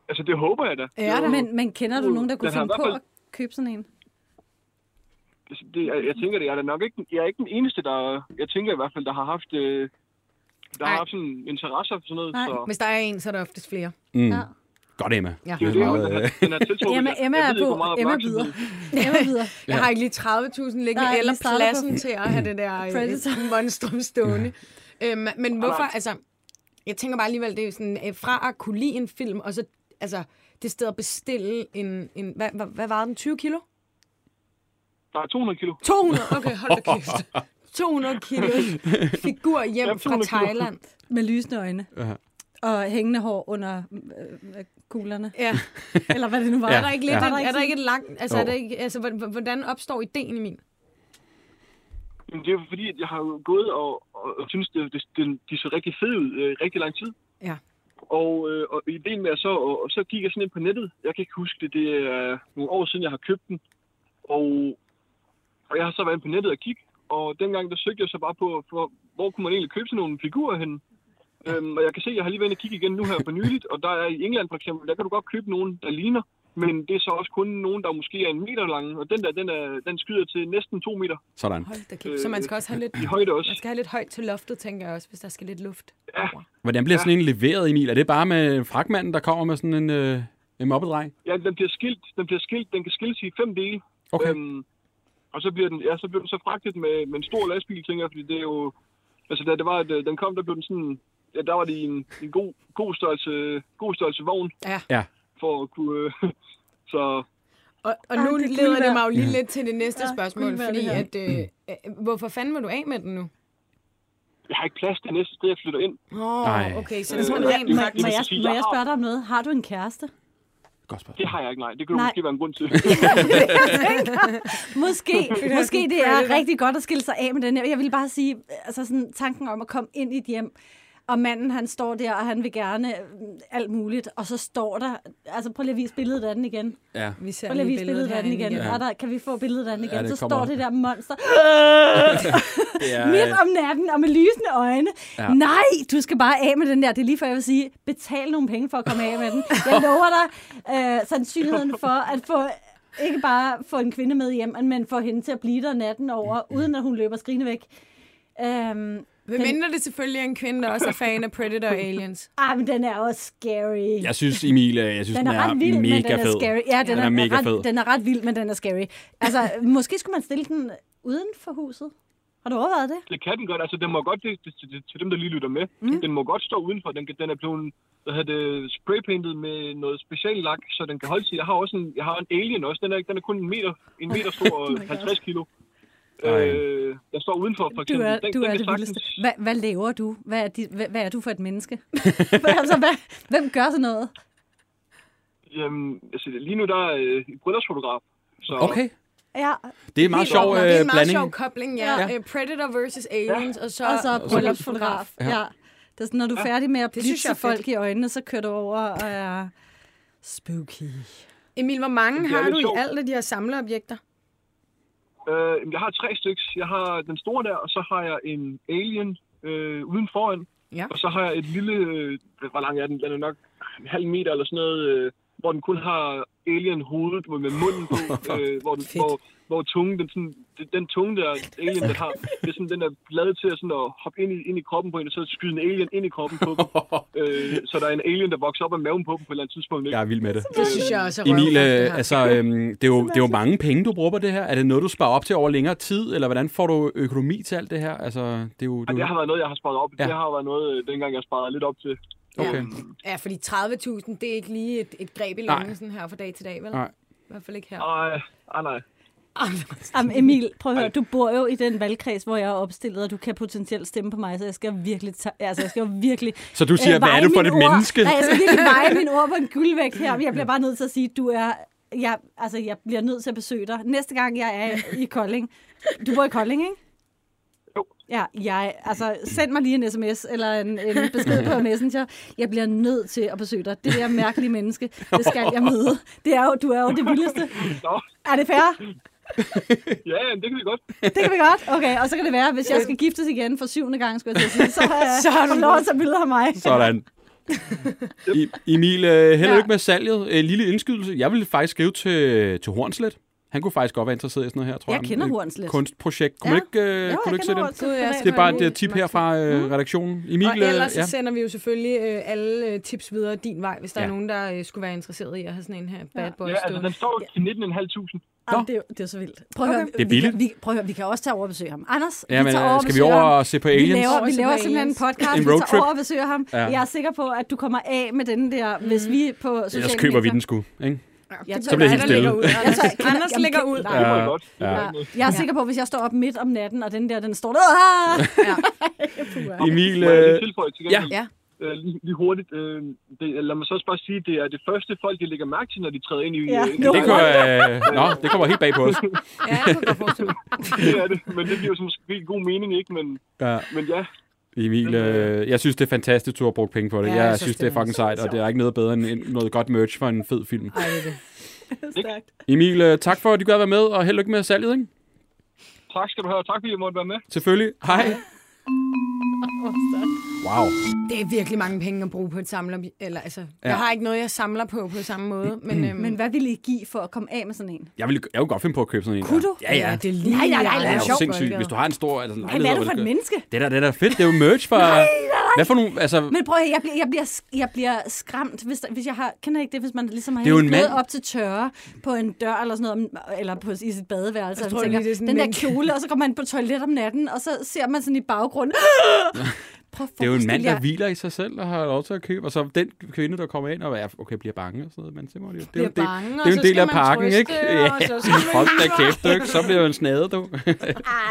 Altså, det håber jeg da. Ja, da. men, men kender du nogen, der kunne finde på fald- at købe sådan en? Det, det, jeg, jeg tænker, det er da nok ikke, jeg er ikke den eneste, der, jeg tænker i hvert fald, der har haft, øh, der Nej. har haft sådan interesser for sådan noget. Nej. Så Hvis der er en, så er der oftest flere. Mm. Ja. Godt, Emma. Ja. det er jo det, den er, tiltrukket. Emma, Emma jeg er på. meget Emma byder. <laughs> Emma byder. Jeg har ikke lige 30.000 liggende, eller pladsen til at have det der <laughs> Predator. øh, monstrum stående. <laughs> øhm, men hvorfor, altså, jeg tænker bare alligevel, det er sådan, øh, fra at kunne lide en film, og så, altså, det sted at bestille en, en hvad, hvad, hvad var den, 20 kilo? Der er 200 kilo. 200, okay, hold da kæft. 200 kilo figur hjem Ja, fra 200 kilo. Thailand. Med lysende øjne. Ja. Og hængende hår under øh, kuglerne. Ja. <laughs> Eller hvad det nu var. Er der ikke lidt, Ja. ja. er der ikke et langt, altså, er der ikke, altså, hvordan- opstår ideen i min? Men det er jo fordi, at jeg har jo gået og, og, og synes, det, det, det, de så rigtig fede ud øh, rigtig lang tid. Ja. Og, øh, og ideen med at så, og, og så gik jeg sådan ind på nettet. Jeg kan ikke huske det, det er nogle år siden, jeg har købt den. Og, og jeg har så været inde på nettet og kigge. Og dengang, der søgte jeg så bare på, for, hvor kunne man egentlig købe sådan nogle figurer hen. Øhm, og jeg kan se, at jeg har lige været inde og kigge igen nu her for nyligt. Og der er i England for eksempel, der kan du godt købe nogen, der ligner. Men det er så også kun nogen, der måske er en meter lange. Og den der, den, er, den skyder til næsten to meter Sådan. Hold da kæft. Så man skal også have lidt, i højde også. man skal have lidt højt til loftet, tænker jeg også, hvis der skal lidt luft. Ja. over. Hvordan bliver sådan en leveret, Emil? Er det bare med fragmanden, der kommer med sådan en, øh, en mobbedreng? Ja, den bliver skilt. Den bliver skilt. Den kan skilles i fem dele. Okay. Øhm, og så bliver den, ja, så bliver den så fragtet med, med en stor lastbil, tænker jeg, fordi det er jo... Altså, da det var, at øh, den kom, der blev den sådan... Ja, der var det i en, en god, god, størrelse, god størrelse vogn. Ja. Ja. For at kunne... Øh, <laughs> så Og, og Ej, nu det er leder det mig jo lige lidt til det næste Ja, spørgsmål, fordi det at, øh, øh, hvorfor fanden vil du af med den nu? jeg har ikke plads til næste sted, jeg flytter ind. Åh, oh, okay, så det er sådan ja, rent det Må, faktisk- må, jeg, sige, må jeg spørge dig om noget? Har du en kæreste? Godt spørgsmål. Det har jeg ikke, nej. Det kunne Nej. måske være en grund til. <laughs> Måske, måske det er rigtig godt at skille sig af med den her. Jeg vil bare sige, altså sådan tanken om at komme ind i et hjem, og manden han står der, og han vil gerne øh, alt muligt, og så står der, altså prøv lige at vise billedet af den igen. Ja. Vi ser Prøv lige at vise billedet af den igen. herinde Ja. Er der, kan vi få billedet af den igen? Ja, så står op. det der monster <laughs> er, <laughs> midt om natten og med lysende øjne. Ja. Ja. Nej, du skal bare af med den der. Det er lige før jeg vil sige, betal nogle penge for at komme af med den. Jeg lover dig øh, sandsynligheden for at få ikke bare få en kvinde med hjem, men få hende til at blive der natten over, uden at hun løber skrigende væk. Øhm, Hvad mindre det selvfølgelig er en kvinde, der også er fan af Predator og <laughs> Aliens. ah, men den er også scary. jeg synes, Emil, øh, jeg synes, den er ret vild, mega men den er fed. scary. Ja, den, Den er, er mega ret, fed. Den er ret vild, men den er scary. Altså, måske skulle man stille den uden for huset. Har du overvejet det? det kan den godt. Altså, den må godt, det, det, det, til dem, der lige lytter med, mm. den må godt stå udenfor. Den, kan- den er blevet hvad hedder det, spraypaintet med noget speciallak, så den kan holde sig. Jeg har også en, jeg har en Alien også. Den er, den er kun en meter, en meter stor <laughs> og Oh God. 50 kilo. Øh, der står udenfor, for Du eksempel. er, den, du den er det sagtens- vildeste. Hvad, hvad laver du? Hvad er, dit, hvad, hvad er du for et menneske? <laughs> altså, hvad, hvem gør sådan noget? Jamen, altså, lige nu der er øh, bryllupsfotograf. Så Okay. Ja, Det er en meget sjov op, det er øh, en meget blanding. sjov kobling, ja. Ja. ja. Predator versus Aliens, og så, og så bryllupsfotograf. Ja. Ja. Det er sådan, når du er færdig med at blitse jeg er fedt. folk i øjnene, så kører du over og er spooky. Emil, hvor mange har du i alt af de her samleobjekter? Øh, jeg har tre stykker. Jeg har den store der, og så har jeg en alien øh, uden foran. Ja. Og så har jeg et lille... Øh, hvor lang er den? Den er nok en halv meter eller sådan noget, øh, hvor den kun har alien-hovedet med munden på, <laughs> øh, hvor, den, Fedt. hvor, hvor tungen, den, sådan, den, tunge der alien, den har, <laughs> det er sådan, den er lavet til at, sådan, at hoppe ind i, ind i kroppen på en, og så skyde en alien ind i kroppen på dem. <laughs> øh, så der er en alien, der vokser op af maven på dem på et eller andet tidspunkt. Ikke? Jeg er vild med det. Det synes jeg også er Emil, det øh, altså, øhm, det, er jo, det er jo mange penge, du bruger på det her. Er det noget, du sparer op til over længere tid, eller hvordan får du økonomi til alt det her? Altså, det er jo... Og Det er det jo har været noget, jeg har sparet op. Ja. Ja. Det har været noget, øh, dengang jeg sparede lidt op til. Okay. Ja, fordi 30.000, det er ikke lige et, et greb i sådan her fra dag til dag, vel? Nej. I hvert fald ikke her. Nej, nej, nej. Jamen, Emil, prøv at høre, du bor jo i den valgkreds, hvor jeg er opstillet, og du kan potentielt stemme på mig, så jeg skal virkelig, ta- altså, jeg skal jo virkelig Så du siger, øh, hvad er du for et ord. menneske? Nej, jeg skal virkelig <laughs> veje mine ord på en guldvægt her. Jeg bliver bare nødt til at sige, at du er... Jeg, altså, jeg bliver nødt til at besøge dig. Næste gang, jeg er i Kolding. Du bor i Kolding, ikke? Ja, jeg, altså, send mig lige en sms eller en, en <laughs> besked på Messenger. Jeg bliver nødt til at besøge dig. Det der mærkelige menneske, det skal jeg møde. Det er jo, du er jo det vildeste. Er det fair? <laughs> ja, det kan vi godt. Det kan vi godt. Okay, og så kan det være, hvis jeg skal giftes igen for syvende gang, skulle jeg sige, så, øh, Så har du lov at tage billeder af mig. Sådan. I, Emil, øh, held og lykke med salget. Øh, lille indskydelse. Jeg ville faktisk skrive til, til Hornslet. Han kunne faktisk godt være interesseret i sådan noget her, tror jeg. Jeg kender Et Hornslet. Kunstprojekt. Kunne Ja. ikke, øh, Jo, kunne ikke se den? Det er bare et øh, tip her fra øh, redaktionen. Emil, Og ellers øh, så sender vi jo selvfølgelig øh, alle øh, tips videre din vej, hvis der Ja. er nogen, der øh, skulle være interesseret i at have sådan en her bad boy Ja, altså, den står til 19.500. Jamen, det, er, det er så vildt. Prøv at høre, Det er vi, billigt. kan, vi, prøv at høre, vi kan også tage over og besøge ham. Anders, ja, men, vi tager øh, over skal vi over og se på Vi Aliens? laver, vi laver simpelthen en podcast, En vi tager over og besøger ham. Ja. Jeg er sikker på, at du kommer af med den der, hvis vi på sociale Ellers køber vi medier- den sgu, ikke? Jeg Så bliver jeg helt der stille. ud. Kender- Anders jamen, lægger kender- ud. Nej, Det Ja. jeg godt. Det Ja. er Ja. Jeg er sikker på, at hvis jeg står op midt om natten, og den der, den står der. Ja. <laughs> Emil, øh, ja. gengæld? Ja. Øh, lige, lige hurtigt. Øh, det, lad mig så også bare sige, det er det første folk, de lægger mærke til, når de træder ind i... Ja. øh, ind i Nå. det, kan, øh, nå, det kommer helt bag på os. <laughs> Ja, mig. det er det, men det giver jo så måske god mening, ikke? Men, Ja. men ja, Emil, øh, jeg synes, det er fantastisk, du har brugt penge på det. Ja, jeg, jeg synes, synes, det er det er fucking sejt, og det er ikke noget bedre end en- noget godt merch for en fed film. Ej, det er det. <laughs> Stærkt. Emil, øh, tak for, at du gad være med, og held og lykke med salget, ikke? tak skal du have, og tak fordi jeg måtte være med. Selvfølgelig. Hej. Wow. Det er virkelig mange penge at bruge på et samler... Eller, altså, ja. Ja. Jeg har ikke noget, jeg samler på på samme måde, men... øhm, Men hvad ville I give for at komme af med sådan en? Jeg vil, jeg vil godt finde på at købe sådan en. Kunne der. du? Ja, ja. det er lige... Nej, nej, nej, Ja, nej, Det er jo sjovt, sindssygt. Hvis du har en stor altså, Hvad lejlighed, er det for et menneske? Det er da, det er fedt. Det er jo merch for... Hvad for nogle... Altså, Men prøv at jeg bliver, jeg bliver, jeg bliver skræmt, hvis, der, hvis jeg har, kender ikke det, hvis man ligesom har Det er en mand. op til tørre på en dør eller sådan noget, om- eller på, i sit badeværelse, Jeg og tror man tænker, lige, det er sådan den der kjole, og så går man på toilet om natten, og så ser man sådan i baggrunden, <laughs> Prøv at det er jo en mand, der jer- hviler i sig selv og har lov til at købe. Og så den kvinde, der kommer ind og er, okay, bliver bange og sådan noget. Men det, må det, jo- det, er jo bange, det og er jo så en del af pakken, ikke? og så man Hold da kæft, ikke? så bliver du en snade, du.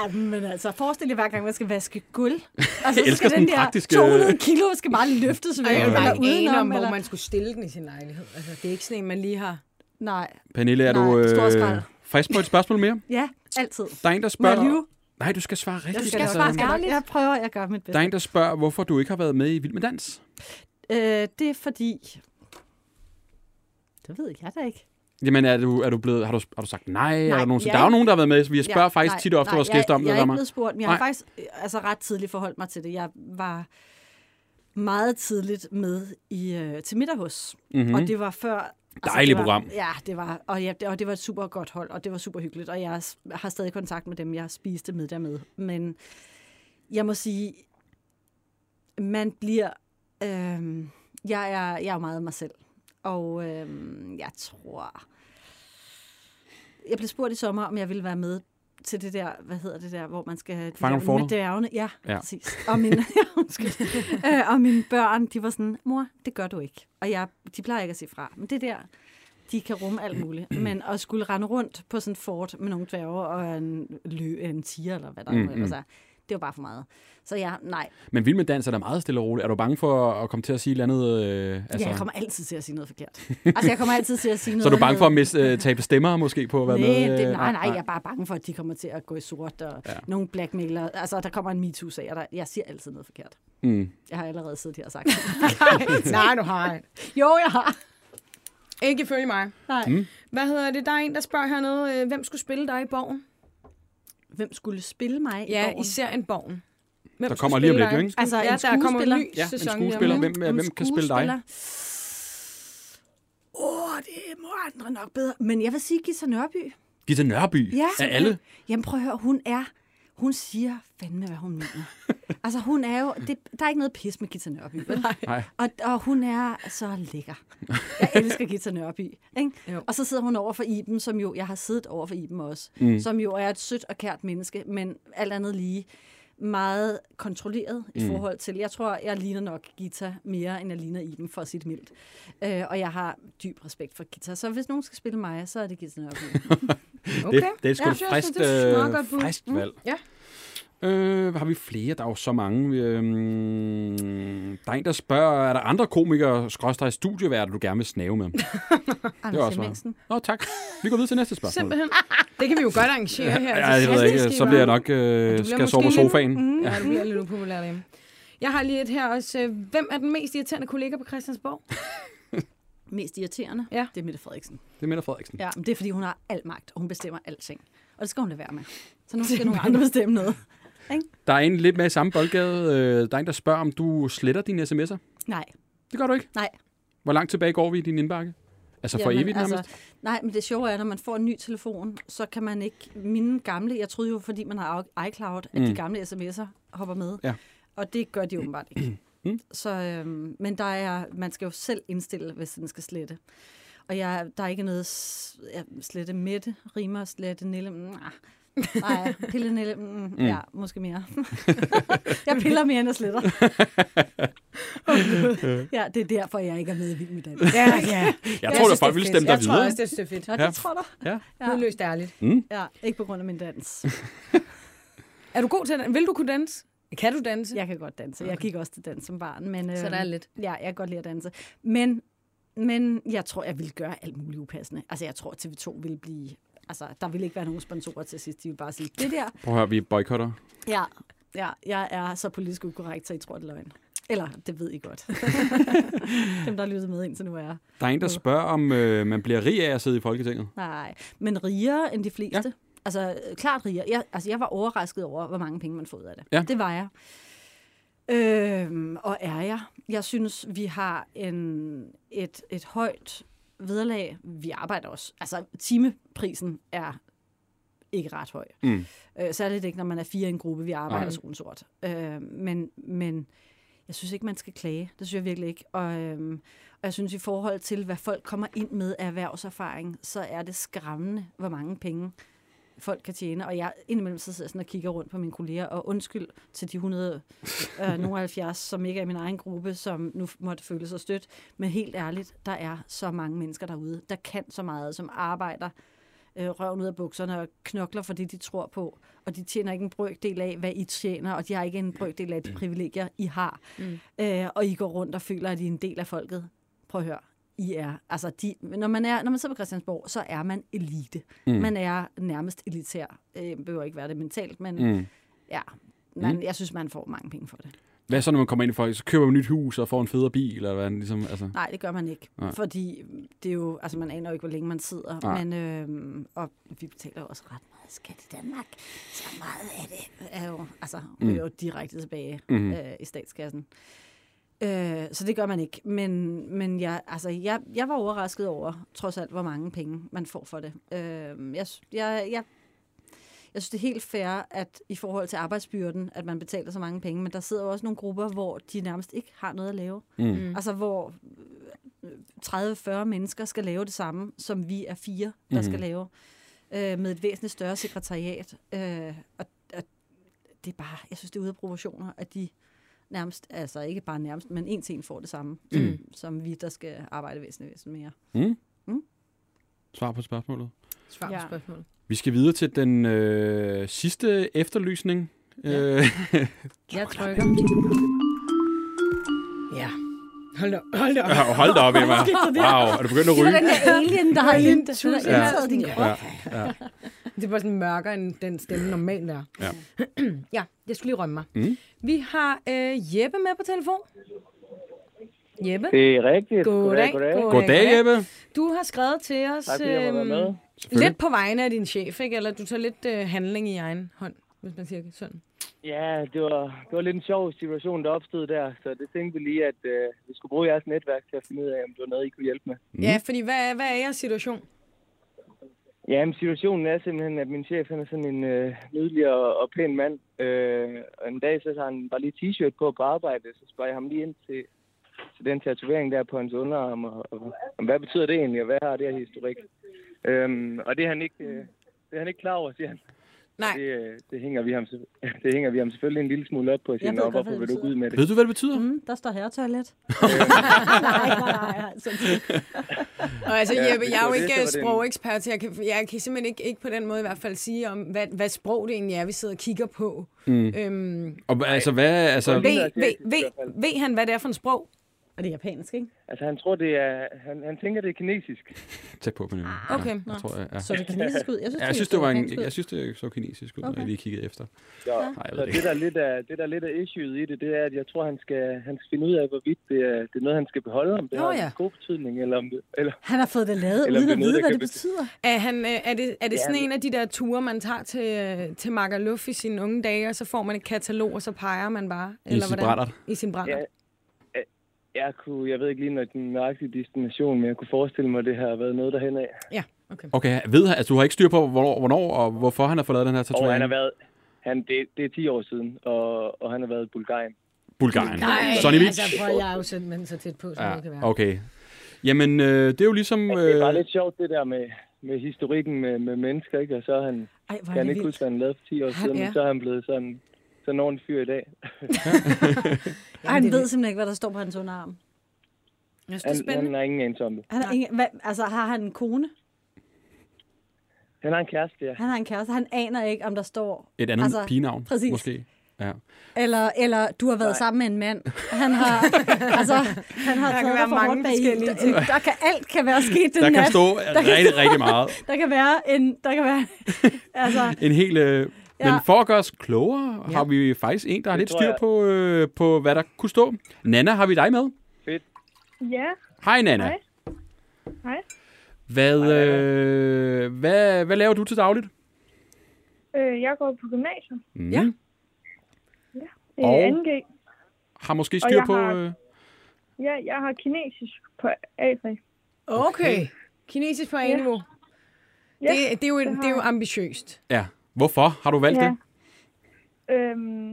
Ah, men altså, forestil jer hver gang, man skal vaske gulv. Altså, Jeg så elsker skal den der praktiske- 200 kilo skal bare løftes væk, jeg bare ikke udenom, om, hvor man skulle stille den i sin lejlighed. Altså, det er ikke sådan en, man lige har... Nej, Pernille, er Nej, du øh, frisk på et spørgsmål mere? ja, altid. Der er en, der jeg spørger... Nej, du skal svare rigtigt. Jeg skal altså. svare ærligt. Jeg prøver, jeg gør mit Der er bedste. en, der spørger, hvorfor du ikke har været med i Vild med Dans. Øh, det er fordi... Det ved jeg da ikke. Jamen, er du, er du blevet, har, du, har du sagt nej? nej er der, nogen, jeg der er jo nogen, der har været med, vi spørger Ja, faktisk nej, tit og ofte nej, vores gæster om jeg, det. Jeg er ikke blevet spurgt, men jeg har Nej. faktisk øh, altså, ret tidligt forholdt mig til det. Jeg var meget tidligt med i øh, til middag hos. Mhm. Og det var før... altså, Dejligt var, program. Ja, det var, og, ja, det, og det var et super godt hold, og det var super hyggeligt. Og jeg har stadig kontakt med dem, jeg spiste middag med. Men jeg må sige, man bliver... Øh, jeg, er, jeg er jo meget mig selv. Og øh, jeg tror... Jeg blev spurgt i sommer, om jeg ville være med til det der, hvad hedder det der, hvor man skal... de Fange om der med dværgene. Ja, Ja. præcis. Og mine, <laughs> ja, <laughs> øh, og mine børn, de var sådan, mor, det gør du ikke. Og jeg, de plejer ikke at sige fra. Men det der, de kan rumme alt muligt. Men at skulle rende rundt på sådan et fort med nogle dværge og en, lø, en tiger, eller hvad der Mm, mm, ellers mm. er, det var bare for meget. Så ja, nej. Men Vild med Dans er da meget stille og roligt. Er du bange for at komme til at sige et eller andet? Øh, Altså, ja, jeg kommer altid til at sige noget forkert. altså, jeg kommer altid til at sige <laughs> noget... så er du bange for at med- miste, øh, tabe stemmer måske på at være Nej, med? øh, det, nej, nej, jeg er bare bange for, at de kommer til at gå i sort, og Ja. ja. nogle blackmailer. Altså, der kommer en MeToo-sag, og der, jeg siger altid noget forkert. Mm. Jeg har allerede siddet her og sagt <laughs> det. <laughs> Nej, du har ikke. Jo, jeg har. Ikke ifølge mig. Nej. Mm. Hvad hedder det? Der er en, der spørger hernede, øh, hvem skulle spille dig i borgen? Hvem skulle spille mig i Ja, Borgen? i serien Borgen. Hvem Der kommer lige om lidt, ikke? Altså, ja, en der kommer en skuespiller. ny Ja, en sæson. skuespiller. lige om- Hvem, hvem kan spille dig? Åh, oh, det må andre nok bedre. Men jeg vil sige Gita Nørby. Gita Nørby Ja. af alle. Jamen prøv at høre, hun er... Hun siger fandme, hvad hun mener. <laughs> altså, hun er jo... Det, der er ikke noget pis med Gita Nørby. vel? Nej. Og, og hun er så lækker. Jeg elsker Gita Nørby. Ikke? Jo. Og så sidder hun over for Iben, som jo... Jeg har siddet over for Iben også. Mm. Som jo er et sødt og kært menneske, men alt andet lige meget kontrolleret i Mm. forhold til... Jeg tror, jeg ligner nok Gita mere, end jeg ligner Iben, for at sige det mildt. Øh, og jeg har dyb respekt for Gita. Så hvis nogen skal spille mig, så er det Gita Nørby. <laughs> Okay. Det, det er sgu Ja, et frist, det er meget øh, frist valg. Ja. Øh, har vi flere? Der er jo så mange. Øhm, der er en, der spørger, er der andre komikere, skråstrej studieværter, du gerne vil snave med? <laughs> Anders også Hemmingsen. Nå, tak. Vi går videre til næste spørgsmål. Simpelthen. Det kan vi jo godt arrangere her. Ja, jeg ved ikke. Så bliver jeg nok øh, skal jeg sove på lidt- sofaen. Mm, Ja. ja, du bliver lidt upopulær derhjemme. Jeg har lige et her også. øh, Hvem er den mest irriterende kollega på Christiansborg? <laughs> Mest irriterende, Ja. det er Mette Frederiksen. Det er Mette Frederiksen. Ja, men det er, fordi hun har al magt, og hun bestemmer alting. Og det skal hun lade være med. Så nu skal nogle andre bestemme noget. Der er en lidt med i samme boldgade. Øh, der er en, der spørger, om du sletter dine sms'er. Nej, Det gør du ikke. nej. Hvor langt tilbage går vi i din indbakke? Altså for Jamen, evigt nærmest? altså, nej, men det sjove er, at når man får en ny telefon, så kan man ikke... Mine gamle, jeg troede jo, fordi man har iCloud, at Mm. de gamle sms'er hopper med. Ja. Og det gør de åbenbart ikke. <clears throat> Mm. Så, øhm, men der er, man skal jo selv indstille, hvis den skal slette. Og jeg, der er ikke noget ja, slette Mette, rimer, slette Nille. Mm, ah. Nej, pille Nille. Mm, mm. Ja, måske mere. <laughs> jeg piller mere, end jeg sletter. <laughs> ja, det er derfor, jeg ikke er med i Vild med Dans. Ja, ja. <laughs> Jeg tror, at folk vil stemme dig Jeg tror videre. også, det er fedt. Ja, Ja. det tror du. Ja. Ja. Udløst ærligt. Ja, ikke på grund af min dans. Er du god til det? Vil du kunne danse? Kan du danse? Jeg kan godt danse. Jeg gik også til dans som barn. Men, øh, Så der er lidt. Ja, jeg kan godt lide at danse. Men, men jeg tror, jeg ville gøre alt muligt upassende. Altså, jeg tror, at TV2 ville blive... Altså, der ville ikke være nogen sponsorer til sidst. De ville bare sige, det der... Prøv at høre, vi boykotter. Ja, ja, jeg er så politisk ukorrekt, så I tror, det er løgn. Eller, det ved I godt. <laughs> Dem, der har lyttet med indtil nu er. Der er en, der spørger, om øh, man bliver rig af at sidde i Folketinget. Nej, men rigere end de fleste. Ja. Altså, klart rigere. Jeg, altså, jeg var overrasket over, hvor mange penge man får ud af det. Ja. Det var jeg. Øhm, og er jeg. Jeg synes, vi har en, et, et højt vederlag. Vi arbejder også. Altså, timeprisen er ikke ret høj. Mm. Øh, særligt ikke, når man er fire i en gruppe. Vi arbejder sådan sort. Øh, men, men jeg synes ikke, man skal klage. Det synes jeg virkelig ikke. Og, øhm, og jeg synes, i forhold til, hvad folk kommer ind med af erhvervserfaring, så er det skræmmende, hvor mange penge folk kan tjene. Og jeg indimellem så sidder sådan og kigger rundt på mine kolleger, og undskyld til de 100, øh, <laughs> nogle 70, som ikke er i min egen gruppe, som nu måtte føle sig stødt. Men helt ærligt, der er så mange mennesker derude, der kan så meget, som arbejder øh, røven ud af bukserne og knokler for det, de tror på. Og de tjener ikke en brøkdel af, hvad I tjener, og de har ikke en brøkdel af de privilegier, I har. Mm. Øh, og I går rundt og føler, at I er en del af folket. Prøv at høre. I er, altså de, når, man er, når man sidder på Christiansborg, så er man elite. Mm. Man er nærmest elitær. Øh, behøver ikke være det mentalt, men mm. Mm. ja, man, mm. jeg synes, man får mange penge for det. Hvad så, når man kommer ind i folk? Så køber man et nyt hus og får en federe bil? Eller hvad, ligesom, altså. Nej, det gør man ikke. Nej. Fordi det er jo, altså man aner jo ikke, hvor længe man sidder. Nej. Men, øh, og vi betaler jo også ret meget skat i Danmark. Så meget af det er jo, altså, mm. jo direkte tilbage Mhm. øh, i statskassen. Øh, så det gør man ikke. Men, men jeg, altså, jeg, jeg var overrasket over, trods alt, hvor mange penge man får for det. Øh, jeg, jeg, jeg, jeg synes, det er helt fair, at i forhold til arbejdsbyrden, at man betaler så mange penge, men der sidder jo også nogle grupper, hvor de nærmest ikke har noget at lave. Mm. Mm. Altså hvor øh, 30-40 mennesker skal lave det samme, som vi er fire, der mm. skal lave, øh, med et væsentligt større sekretariat. Øh, og, og det er bare, jeg synes, det er ude af proportioner, at de nærmest, altså ikke bare nærmest, men en til en får det samme, mm. som, som vi, der skal arbejde væsentligt, væsentligt mere. Mm. Mm. Svar på spørgsmålet. Svar på Ja. spørgsmålet. Vi skal videre til den øh, sidste efterlysning. Ja. Øh, Jeg <laughs> trykker. Ja. Hold da, hold da op. hold da op, Emma. Wow, er du begyndt at Det var ryge? den der alien, der har indtaget din Ja. krop. Ja, ja. <laughs> Det var sådan mørkere, end den stemme normalt er. Ja. <clears throat> ja, jeg skulle lige rømme mig. Mm. Vi har øh, Jeppe med på telefon. Jeppe? Det er rigtigt. Goddag. Goddag, goddag. Goddag, Jeppe. Du har skrevet til os Tak øhm, lidt på vegne af din chef, ikke? Eller du tager lidt øh, handling i egen hånd, hvis man siger sådan. Ja, det var, det var lidt en sjov situation, der opstod der, så det tænkte vi lige, at øh, vi skulle bruge jeres netværk til at finde ud af, om det var noget, I kunne hjælpe med. Mm. Ja, fordi hvad, er- hvad er jeres situation? Ja, men situationen er simpelthen, at min chef han er sådan en øh, nydelig og, og pæn mand. Øh, og en dag så har han bare lige t-shirt på på arbejde, så spørger jeg ham lige ind til, til den tatovering der på hans underarm, og, og, og hvad betyder det egentlig, og hvad har det her historik? Øhm, og det er han ikke, øh, det er han ikke klar over, siger han. Nej. Det, øh, det, hænger vi ham, <laughs> det hænger vi ham selvfølgelig en lille smule op på, godt, hvad hvorfor det vil du gå ud med det? Ved du, hvad det betyder? Mm, der står herretoilet. <laughs> nej, nej, nej. Altså, Og altså, Ja, Jeppe, jeg er jo ikke øh, det en- sprogekspert, så jeg kan, jeg kan simpelthen ikke, ikke på den måde i hvert fald sige, om hvad, hvad sprog det egentlig er, vi sidder og kigger på. Mm. Øhm, Og altså, hvad, altså, ved, ved, ved, ved han, hvad det er for en sprog? Og det er japansk, ikke? Altså, han tror, det er... Han, han tænker, det er kinesisk. <laughs> tæt på, Pernille. Okay. Ja, jeg tror, jeg, ja. Så det kinesisk ud. Jeg synes, Ja, jeg synes, det var en, jeg synes, det så kinesisk ud, okay. når jeg lige kiggede efter. Så, Nej, jeg så det det, der er lidt af, det, der er lidt af issueet i det, det er, at jeg tror, han skal, han skal finde ud af, hvorvidt det er, det er noget, han skal beholde, om det Nå, har ja. en god betydning, eller om det... Eller, Han har fået det lavet, Eller uden at er vide, hvad det betyder. Er, han, øh, er det, er det Ja, sådan men- en af de der ture, man tager til, øh, til Magaluf i sine unge dage, og så får man et katalog, og så peger man bare? I sin brændert. I sin brænder. Ja. Jeg, kunne, jeg ved ikke lige, når den nøjagtige destination, men jeg kunne forestille mig, at det har været noget derhen af. Ja, okay. Okay, ved altså, du har ikke styr på, hvornår, hvornår og hvorfor han har fået lavet den her Og tatovering? han har været... Han, det, det er 10 år siden, og, og han har været i Bulgarien. Bulgarien. Nej, Sonny Beach? altså, prøv, jeg er jo simpelthen så tæt på, som Ja, det kan være. okay. Jamen, øh, det er jo ligesom... Men det er bare Øh, lidt sjovt, det der med, med historikken med, med mennesker, ikke? Og så er han, Ej, kan han ikke vildt. huske, hvad han lavede for 10 år Han- siden, ja. men så er han blevet sådan, sådan en ordentlig fyr i dag. <laughs> Ej, han ved simpelthen ikke, hvad der står på hans underarm. Jeg synes, det er Han, spændende. han har ingen anelse om det. Han har ingen, hvad, altså, har han en kone? Han har en kæreste, ja. Han har en kæreste. Han aner ikke, om der står... et andet altså, pigenavn, præcis. måske. Ja. Eller, eller du har været Nej. sammen med en mand. Han har, <laughs> altså, han har Der kan taget være dig for mange forskellige Der, ting. der kan alt kan være sket den Der nat. kan stå rigtig, rigtig meget. <laughs> Der kan være en... Der kan være, altså, En hel... Øh, Ja. Men for at gøre os klogere, Ja. har vi faktisk en, der har Det lidt styr jeg. på, øh, på, hvad der kunne stå. Nana, har vi dig med? Ja, Hej, Nana. Hej. Hej. Hvad, øh, hvad, hvad laver du til dagligt? øh, jeg går på gymnasiet. Mm. Ja. Øh, Og? 2G. Har måske styr på... har- Øh, Ja, jeg har kinesisk på A3. Okay. Kinesisk på A-niveau. Ja, Det, det, er jo, det det er jo ambitiøst. ja. Hvorfor har du valgt Ja. det? Øhm,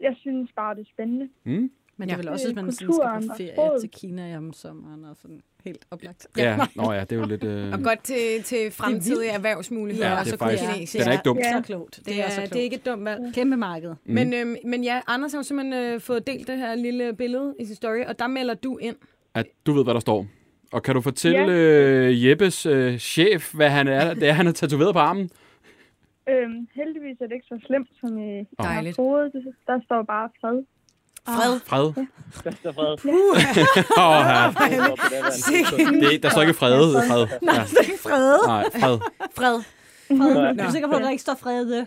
jeg synes bare, det er spændende. Mm? men det Ja. er vel også, hvis man sådan Kulturen skal og på ferie til Kina om sommeren og sådan helt oplagt. Ja. <laughs> Nå ja, det er jo lidt... Øh, Og godt til, til fremtidige erhvervsmuligheder. Ja, og det er så kunne faktisk- kinesisk. den er ikke dum. Ja. Så klogt. Det, Det er, så klogt. det er ikke et dumt valg. Kæmpe marked. Mm. Men, øhm, men ja, Anders har jo simpelthen øh, fået delt det her lille billede i sin story, og der melder du ind. at du ved, hvad der står. Og kan du fortælle øh, Jeppes øh, chef, hvad han er, det er, han har tatoveret på armen? Øhm, heldigvis er det ikke så slemt, som I jeg har Dejligt. troet. Det- Der står bare fred. Fred. Fred. Der står fred. <laughs> Åh, ja. <laughs> det, der står ikke fred. fred. Ja. Det er ikke Frede. Nej, fred. Fred. Frede. Du er sikker på, at der ikke står Frede?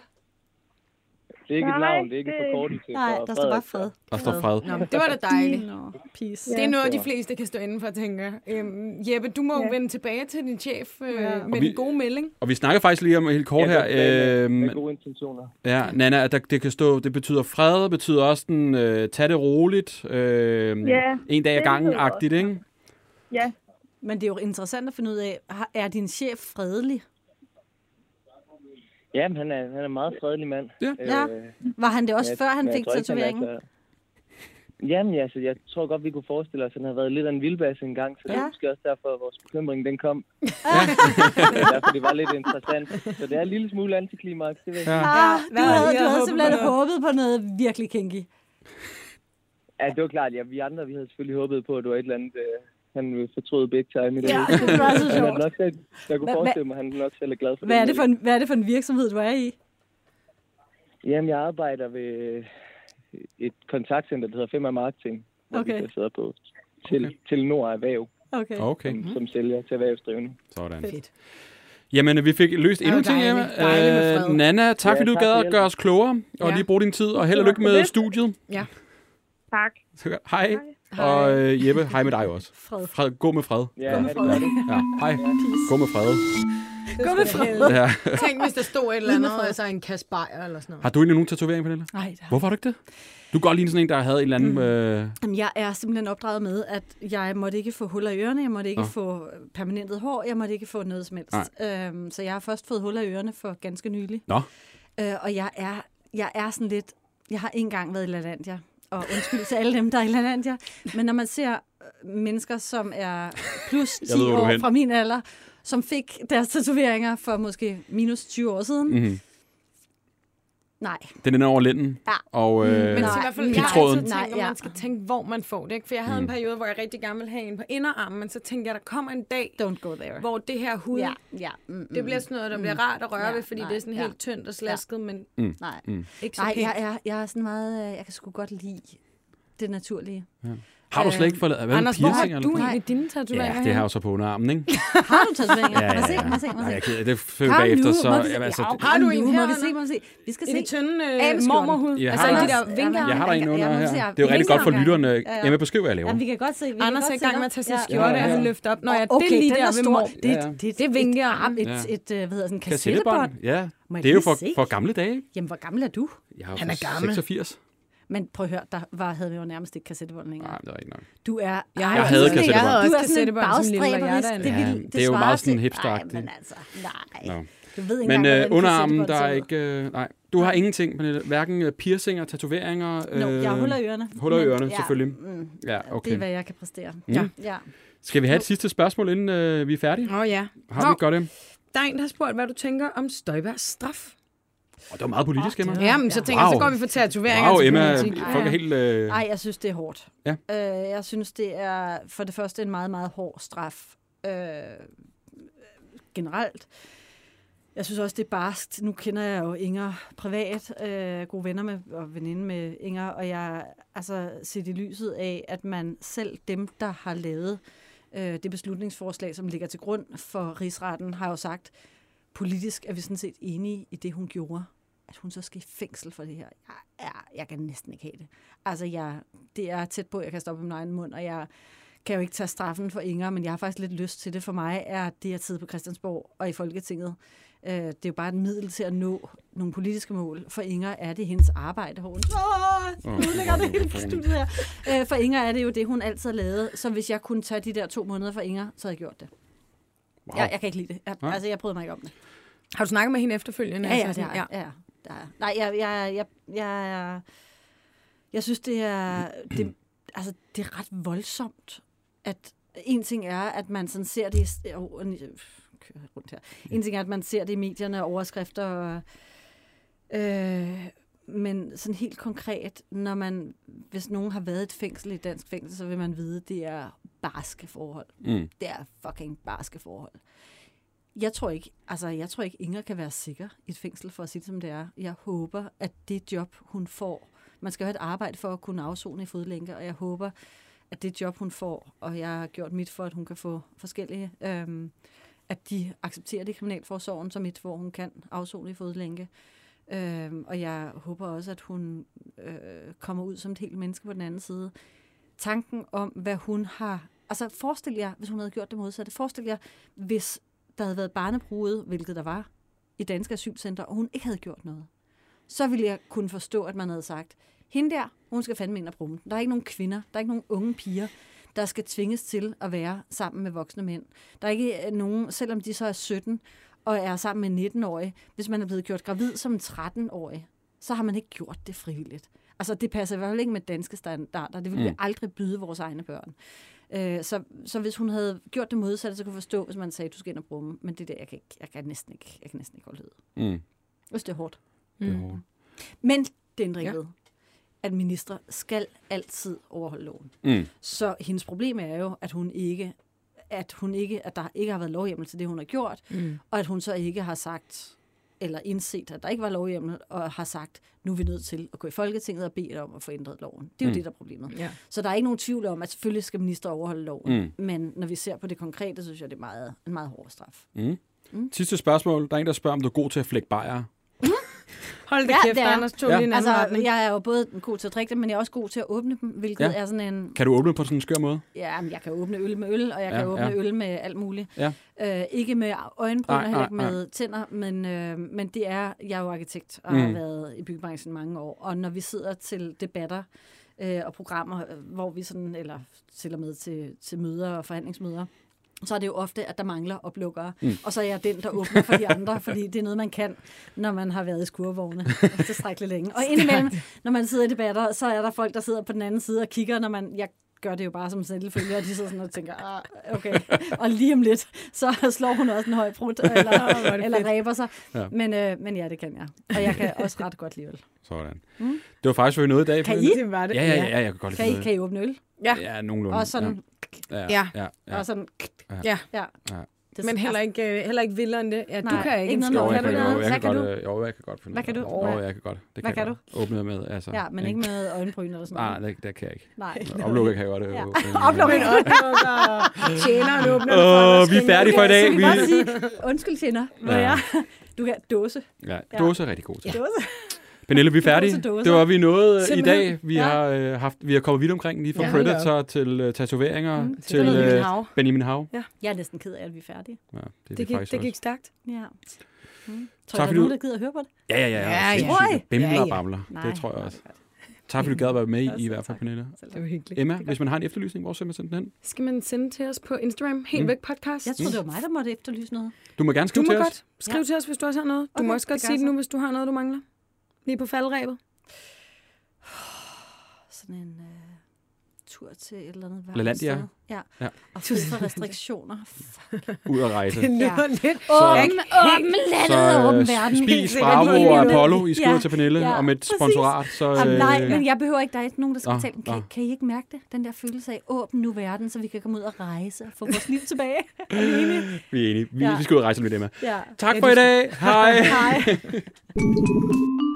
Det er ikke et Nej, navn, det er ikke en det- forkortelse. Nej, der står bare Fred. Der står fred. Nå, det var da dejligt. Nå, peace. Det er noget, de fleste kan stå inden for, tænker. Øhm, Jeppe, du må Ja. vende tilbage til din chef øh, Ja. med vi- en god melding. Og vi snakker faktisk lige om helt kort her. Med, Øh, med gode intentioner. ja, Nana, at der, det kan stå, det betyder fred, betyder også den, øh, tag det roligt, øh, Ja, en dag ad det gangen lyder også agtigt, ikke? Ja, Men det er jo interessant at finde ud af, er din chef fredelig? Jamen, han er, han er en meget fredelig mand. Ja. Ja. Var han det også, men før han jeg fik ikke, er tatoveringen? så- Jamen, altså, jeg tror godt, vi kunne forestille os, at han har været lidt af en vildbasse en gang, så det Ja. er måske også derfor, at vores bekymring den kom. <laughs> det er derfor, det var lidt interessant. Så det er en lille smule antiklimaks, det ved jeg. Ja. Ah, du hvad havde havde, du havde håbet simpelthen på noget? håbet på noget virkelig kinky. Ja, det var klart. Ja, vi andre, vi havde selvfølgelig håbet på, at det var et eller andet, øh, han ville fortryde big time i <laughs> det. Ja, det var så er sjovt. nok selv, jeg kunne Hvad- forestille mig, at han nok selv er glad for Hvad er, den det for en, hvad er det for en virksomhed, du er i? Jamen, jeg arbejder ved et kontaktcenter, der hedder Femma Marketing, hvor Okay. vi sidder på til, til Nord Erhverv, Okay. Okay, som, som sælger til erhvervsdrivende. sådan. Fedt. Jamen, vi fik løst Det er endnu en ting. Emma. Øh, Nana, tak Ja, fordi du tak gad at gøre os klogere, og Ja. lige bruge din tid, og held og Det lykke med studiet. Ja. tak. Så, Hej. Og øh, Jeppe, hej med dig også. Fred. Fred, gå med fred. Ja, det godt. Ja, hej. Gå med fred. Gå med fred. Ja. Tænk, hvis der stod et eller andet, altså en kasse bajer eller sådan noget. Har du egentlig nogen tatovering, Pernille? Nej, det har Hvorfor har du ikke det? Du går lige sådan en, der havde en eller anden... Øh, Jamen, Jeg er simpelthen opdraget med, at jeg måtte ikke få huller i ørerne, jeg måtte ikke Nå. få permanentet hår, jeg måtte ikke få noget som helst. Øhm, så jeg har først fået huller i ørerne for ganske nylig. Nå. Øh, og jeg er, jeg er sådan lidt... Jeg har ikke engang været i LaLandia, og undskyld til alle dem, der er i LaLandia. Men når man ser øh, mennesker, som er plus 10 Jeg ved, år fra min alder, som fik deres tatoveringer for måske minus 20 år siden, mm. mm-hmm. Nej. Den ender over lænden. Ja. Og øh, Men Nej. i hvert fald, jeg har altid tænkt, Nej, at ja. man skal tænke, hvor man får det. Ikke? For jeg havde Mm. en periode, hvor jeg rigtig gerne ville have en på inderarmen, men så tænkte jeg, der kommer en dag, Don't go there. hvor det her hud, Ja, ja. Mm, det bliver sådan noget, der bliver rart at røre Ja, ved, fordi nej, det er sådan ja. helt tyndt og slasket, men Nej. ikke så Nej, jeg er, jeg er sådan meget... øh, Jeg kan sgu godt lide det naturlige. Har du slet ikke fået lavet Anders, hvor har du eller? egentlig dine tatoveringer Ja, det har jeg jo så på underarmen, ikke? <laughs> Har du tatoveringer? Ja, ja, Må se, ja. må se, må Nej, se. jeg er ked af det. Følger Kom bagefter, nu, så... må altså, Ja, Har du en her, Må vi se, må vi se. Vi skal I se. det tynde med øh, mormorhud. Jeg altså de der vinger. jeg har der en under Ja, her. Det er jo rigtig godt for lytterne. Ja, ja. Emma, beskriv, hvad jeg laver. Ja, vi kan godt se. Vi kan Anders er godt i gang med at tage sin Ja. skjorte Ja, ja, af ja. og løfte op. Nå ja, det er lige den der er ved mor. Det, Ja, ja. er arm, et, Ja. et, øh, hvad hedder sådan, Kassettebånd. kassettebånd. Ja, jeg det er jo for, gamle dage. Jamen, hvor gammel er du? Jeg Han er gammel. 86. Men prøv at høre, der var, havde vi jo nærmest ikke kassettebånd længere. Nej, det er ikke nok. Du er... Jeg, Jeg havde kassettebånd. Jeg havde Du også er sådan en kassettebånd som lille, var jeg bagstræberisk. der. Det, Ja, det er jo meget sådan hipsteragtigt. Nej, men altså, nej. Nå. Du ved ikke Men engang, øh, underarmen, der er ikke... Øh, nej, du har ingenting, Pernille. Hverken øh, piercinger, tatoveringer... Nå, jeg har øh, huller i ørerne. huller i ørerne, ja, selvfølgelig. Mm, Ja, Det er, okay. hvad jeg kan præstere. Ja. ja. Skal vi have et sidste spørgsmål, inden øh, vi er færdige? Åh ja. Har vi godt det? Der er en, der har spurgt, hvad du tænker om Støjbergs straf. Oh, det var meget politisk, Emma. Ja, men så tænker jeg, så Wow. går vi for tatoveringer. Wow, til Emma, politik. folk er helt... Øh, Nej, jeg synes, det er hårdt. Ja. Øh, jeg synes, det er for det første en meget, meget hård straf. Øh, generelt. Jeg synes også, det er barskt. Nu kender jeg jo Inger privat, øh, gode venner med, og veninde med Inger, og jeg altså set i lyset af, at man selv dem, der har lavet øh, det beslutningsforslag, som ligger til grund for rigsretten, har jo sagt, politisk er vi sådan set enige i det, hun gjorde. At hun så skal i fængsel for det her. Jeg, jeg, jeg kan næsten ikke have det. Altså, jeg, det er tæt på, at jeg kan stoppe min egen mund, og jeg kan jo ikke tage straffen for Inger, men jeg har faktisk lidt lyst til det. For mig er det at sidde på Christiansborg og i Folketinget, øh, det er jo bare et middel til at nå nogle politiske mål. For Inger er det hendes arbejde. Hun, Åh, nu lægger det hele studiet her. Øh, for Inger er det jo det, hun altid har lavet. Så hvis jeg kunne tage de der to måneder for Inger, så havde jeg gjort det. Wow. Jeg, jeg kan ikke lide det. Jeg, Nej. altså, jeg prøvede mig ikke om det. Har du snakket med hende efterfølgende? Ja, ja, Altså det har. Ja. Ja, ja. Nej, jeg, jeg, jeg, jeg, jeg, jeg synes, det er, det, altså, det er ret voldsomt, at en ting er, at man sådan ser det i, oh, kører rundt her. En ting er, at man ser det i medierne, overskrifter, og, øh, men sådan helt konkret, når man, hvis nogen har været i et fængsel i et dansk fængsel, så vil man vide, at det er barske forhold. Mm. Det er fucking barske forhold. Jeg tror ikke, altså jeg tror ikke, Inger kan være sikker i et fængsel, for at sige det som det er. Jeg håber, at det job, hun får, man skal have et arbejde for at kunne afzone i fodlænke, og jeg håber, at det job, hun får, og jeg har gjort mit for, at hun kan få forskellige, øhm, at de accepterer det i Kriminalforsorgen som et, hvor hun kan afzone i fodlænke. Øh, og jeg håber også, at hun øh, kommer ud som et helt menneske på den anden side. Tanken om, hvad hun har... Altså forestil jer, hvis hun havde gjort det modsatte. Forestil jer, hvis der havde været barnebruget, hvilket der var, i danske asylcenter, og hun ikke havde gjort noget. Så ville jeg kunne forstå, at man havde sagt, hende der, hun skal fandme ind og brumme. Der er ikke nogen kvinder, der er ikke nogen unge piger, der skal tvinges til at være sammen med voksne mænd. Der er ikke øh, nogen, selvom de så er 17 og er sammen med 19-årige, hvis man er blevet gjort gravid som en 13-årig, så har man ikke gjort det frivilligt. Altså, det passer i hvert fald ikke med danske standarder. Det vil vi Mm. aldrig byde vores egne børn. Øh, så, så hvis hun havde gjort det modsatte, så kunne jeg forstå, hvis man sagde, du skal ind og brumme. Men det der, jeg kan, ikke, jeg kan næsten ikke, jeg kan næsten ikke holde ud. Mm. Hvis det er hårdt. Det er hårdt. Men det ændrer ikke Ja. at ministre skal altid overholde loven. Mm. Så hendes problem er jo, at hun ikke at hun ikke, at der ikke har været lovhjemmel til det, hun har gjort, Mm. og at hun så ikke har sagt, eller indset, at der ikke var lovhjemmel, og har sagt, nu er vi nødt til at gå i Folketinget og bede om at få ændret loven. Det er jo Mm. det, der er problemet. Ja. Så der er ikke nogen tvivl om, at selvfølgelig skal minister overholde loven. Mm. Men når vi ser på det konkrete, så synes jeg, det er meget, en meget hård straf. Mm. Mm. Sidste spørgsmål. Der er en, der spørger, om du er god til at flække bajer. Hold da Ja, kæft, det er. Anders tog Ja. lige en anden Altså, retning. jeg er jo både god til at drikke dem, men jeg er også god til at åbne dem, hvilket Ja. er sådan en... Kan du åbne på sådan en skør måde? Ja, men jeg kan åbne øl med øl, og jeg kan Ja, åbne ja. øl med alt muligt. Ja. Øh, ikke med øjenbryn, Nej, og heller ikke nej, med tænder, men, øh, men det er... Jeg er jo arkitekt og Mm. har været i byggebranchen mange år, og når vi sidder til debatter øh, og programmer, øh, hvor vi sådan, eller til og med til, til møder og forhandlingsmøder, så er det jo ofte, at der mangler oplukkere. Mm. Og så er jeg den, der åbner for de andre, fordi det er noget, man kan, når man har været i skurvogne <laughs> tilstrækkeligt længe. Og indimellem, når man sidder i debatter, så er der folk, der sidder på den anden side og kigger, når man... Jeg gør det jo bare som selvfølge, og de sidder sådan og tænker, ah, okay. Og lige om lidt, så slår hun også en høj brud, <laughs> eller, eller ræber sig. Ja. Men, øh, men ja, det kan jeg. Og jeg kan også ret godt lide øl. Sådan. Mm. Det var faktisk for noget i dag. Kan. I? Det var det. Ja, ja, ja, jeg kan godt Kan lide I, kan I åbne øl? Ja. Ja, nogenlunde. Og sådan, Ja, Ja. ja, ja. ja. og sådan, Ja. ja. Ja. Det, Men heller ikke, øh, heller ikke vildere end det. Ja, du Nej, kan ikke. ikke en noget. Jo, med jeg Kan kan, du jo, jeg kan, kan godt, øh, jo, jeg kan godt finde Hvad kan du? Jo, jeg kan godt. Det Hvad kan jeg godt. Åbne med, altså. Ja, men ikke med øjenbryn eller sådan Nej, noget. det, det kan jeg ikke. Nej. Oplukke kan jeg godt. øh, Ja. Oplukke. Men <laughs> oplukker. <laughs> Tjeneren åbner. Åh, vi er færdige for i dag. Vi, undskyld, tjener. Hvor jeg, <laughs> du kan dåse. ja, dåse er rigtig god til. Dåse. Pernille, vi er færdige. Det var vi nået øh, i Simpelthen. dag. Vi Ja. har øh, haft, vi har kommet vidt omkring, lige fra Ja. Predator til uh, tatoveringer, Mm, til Benjamin øh. Benjamin Hav. Jeg er næsten ked af, at vi er færdige. Ja, det, er Det det gik, det gik stærkt. Ja. Mm. Tak Tror jeg, der er nogen, du- der gider at høre på det? Ja, ja, ja. Ja, ja. ja. Sindssygt. Bimler Ja, og ja. bamler. Nej, Det tror jeg også. godt. Tak fordi du gad at være med Ja, i, i hvert fald, tak. Pernille. Det var hyggeligt. Emma, hvis man har en efterlysning, hvor sender man den hen? Skal man sende til os på Instagram? Helt Mm. væk podcast? Jeg troede, det var mig, der måtte efterlyse noget. Du må gerne Du skrive må til os. godt skrive til os, hvis du også har noget. Du Okay, må også godt sige det jeg nu, hvis du har noget, du mangler. Lige på faldrebet. <sighs> Sådan en uh, tur til et eller andet LaLandia. Ja. Ja. Og fri for restriktioner. <laughs> Ud at rejse. Det lyder Ja. lidt... Åben, åben landet og åben verden. øh, Helt spis. Bravo og. Apollo. I skriver Ja. til Pernille Ja, om et præcis. sponsorat. Så, Jamen, nej, øh, men jeg behøver ikke, der er ikke nogen, der skal betale. Kan, nå. kan I ikke mærke det? Den der følelse af, åbn nu verden, så vi kan komme ud og rejse og få vores liv tilbage. Er I enige? Vi er enige. Vi, Ja. vi skal ud og rejse lidt, Emma. Ja. Tak for i dag. Hej. <laughs> Hej. <laughs>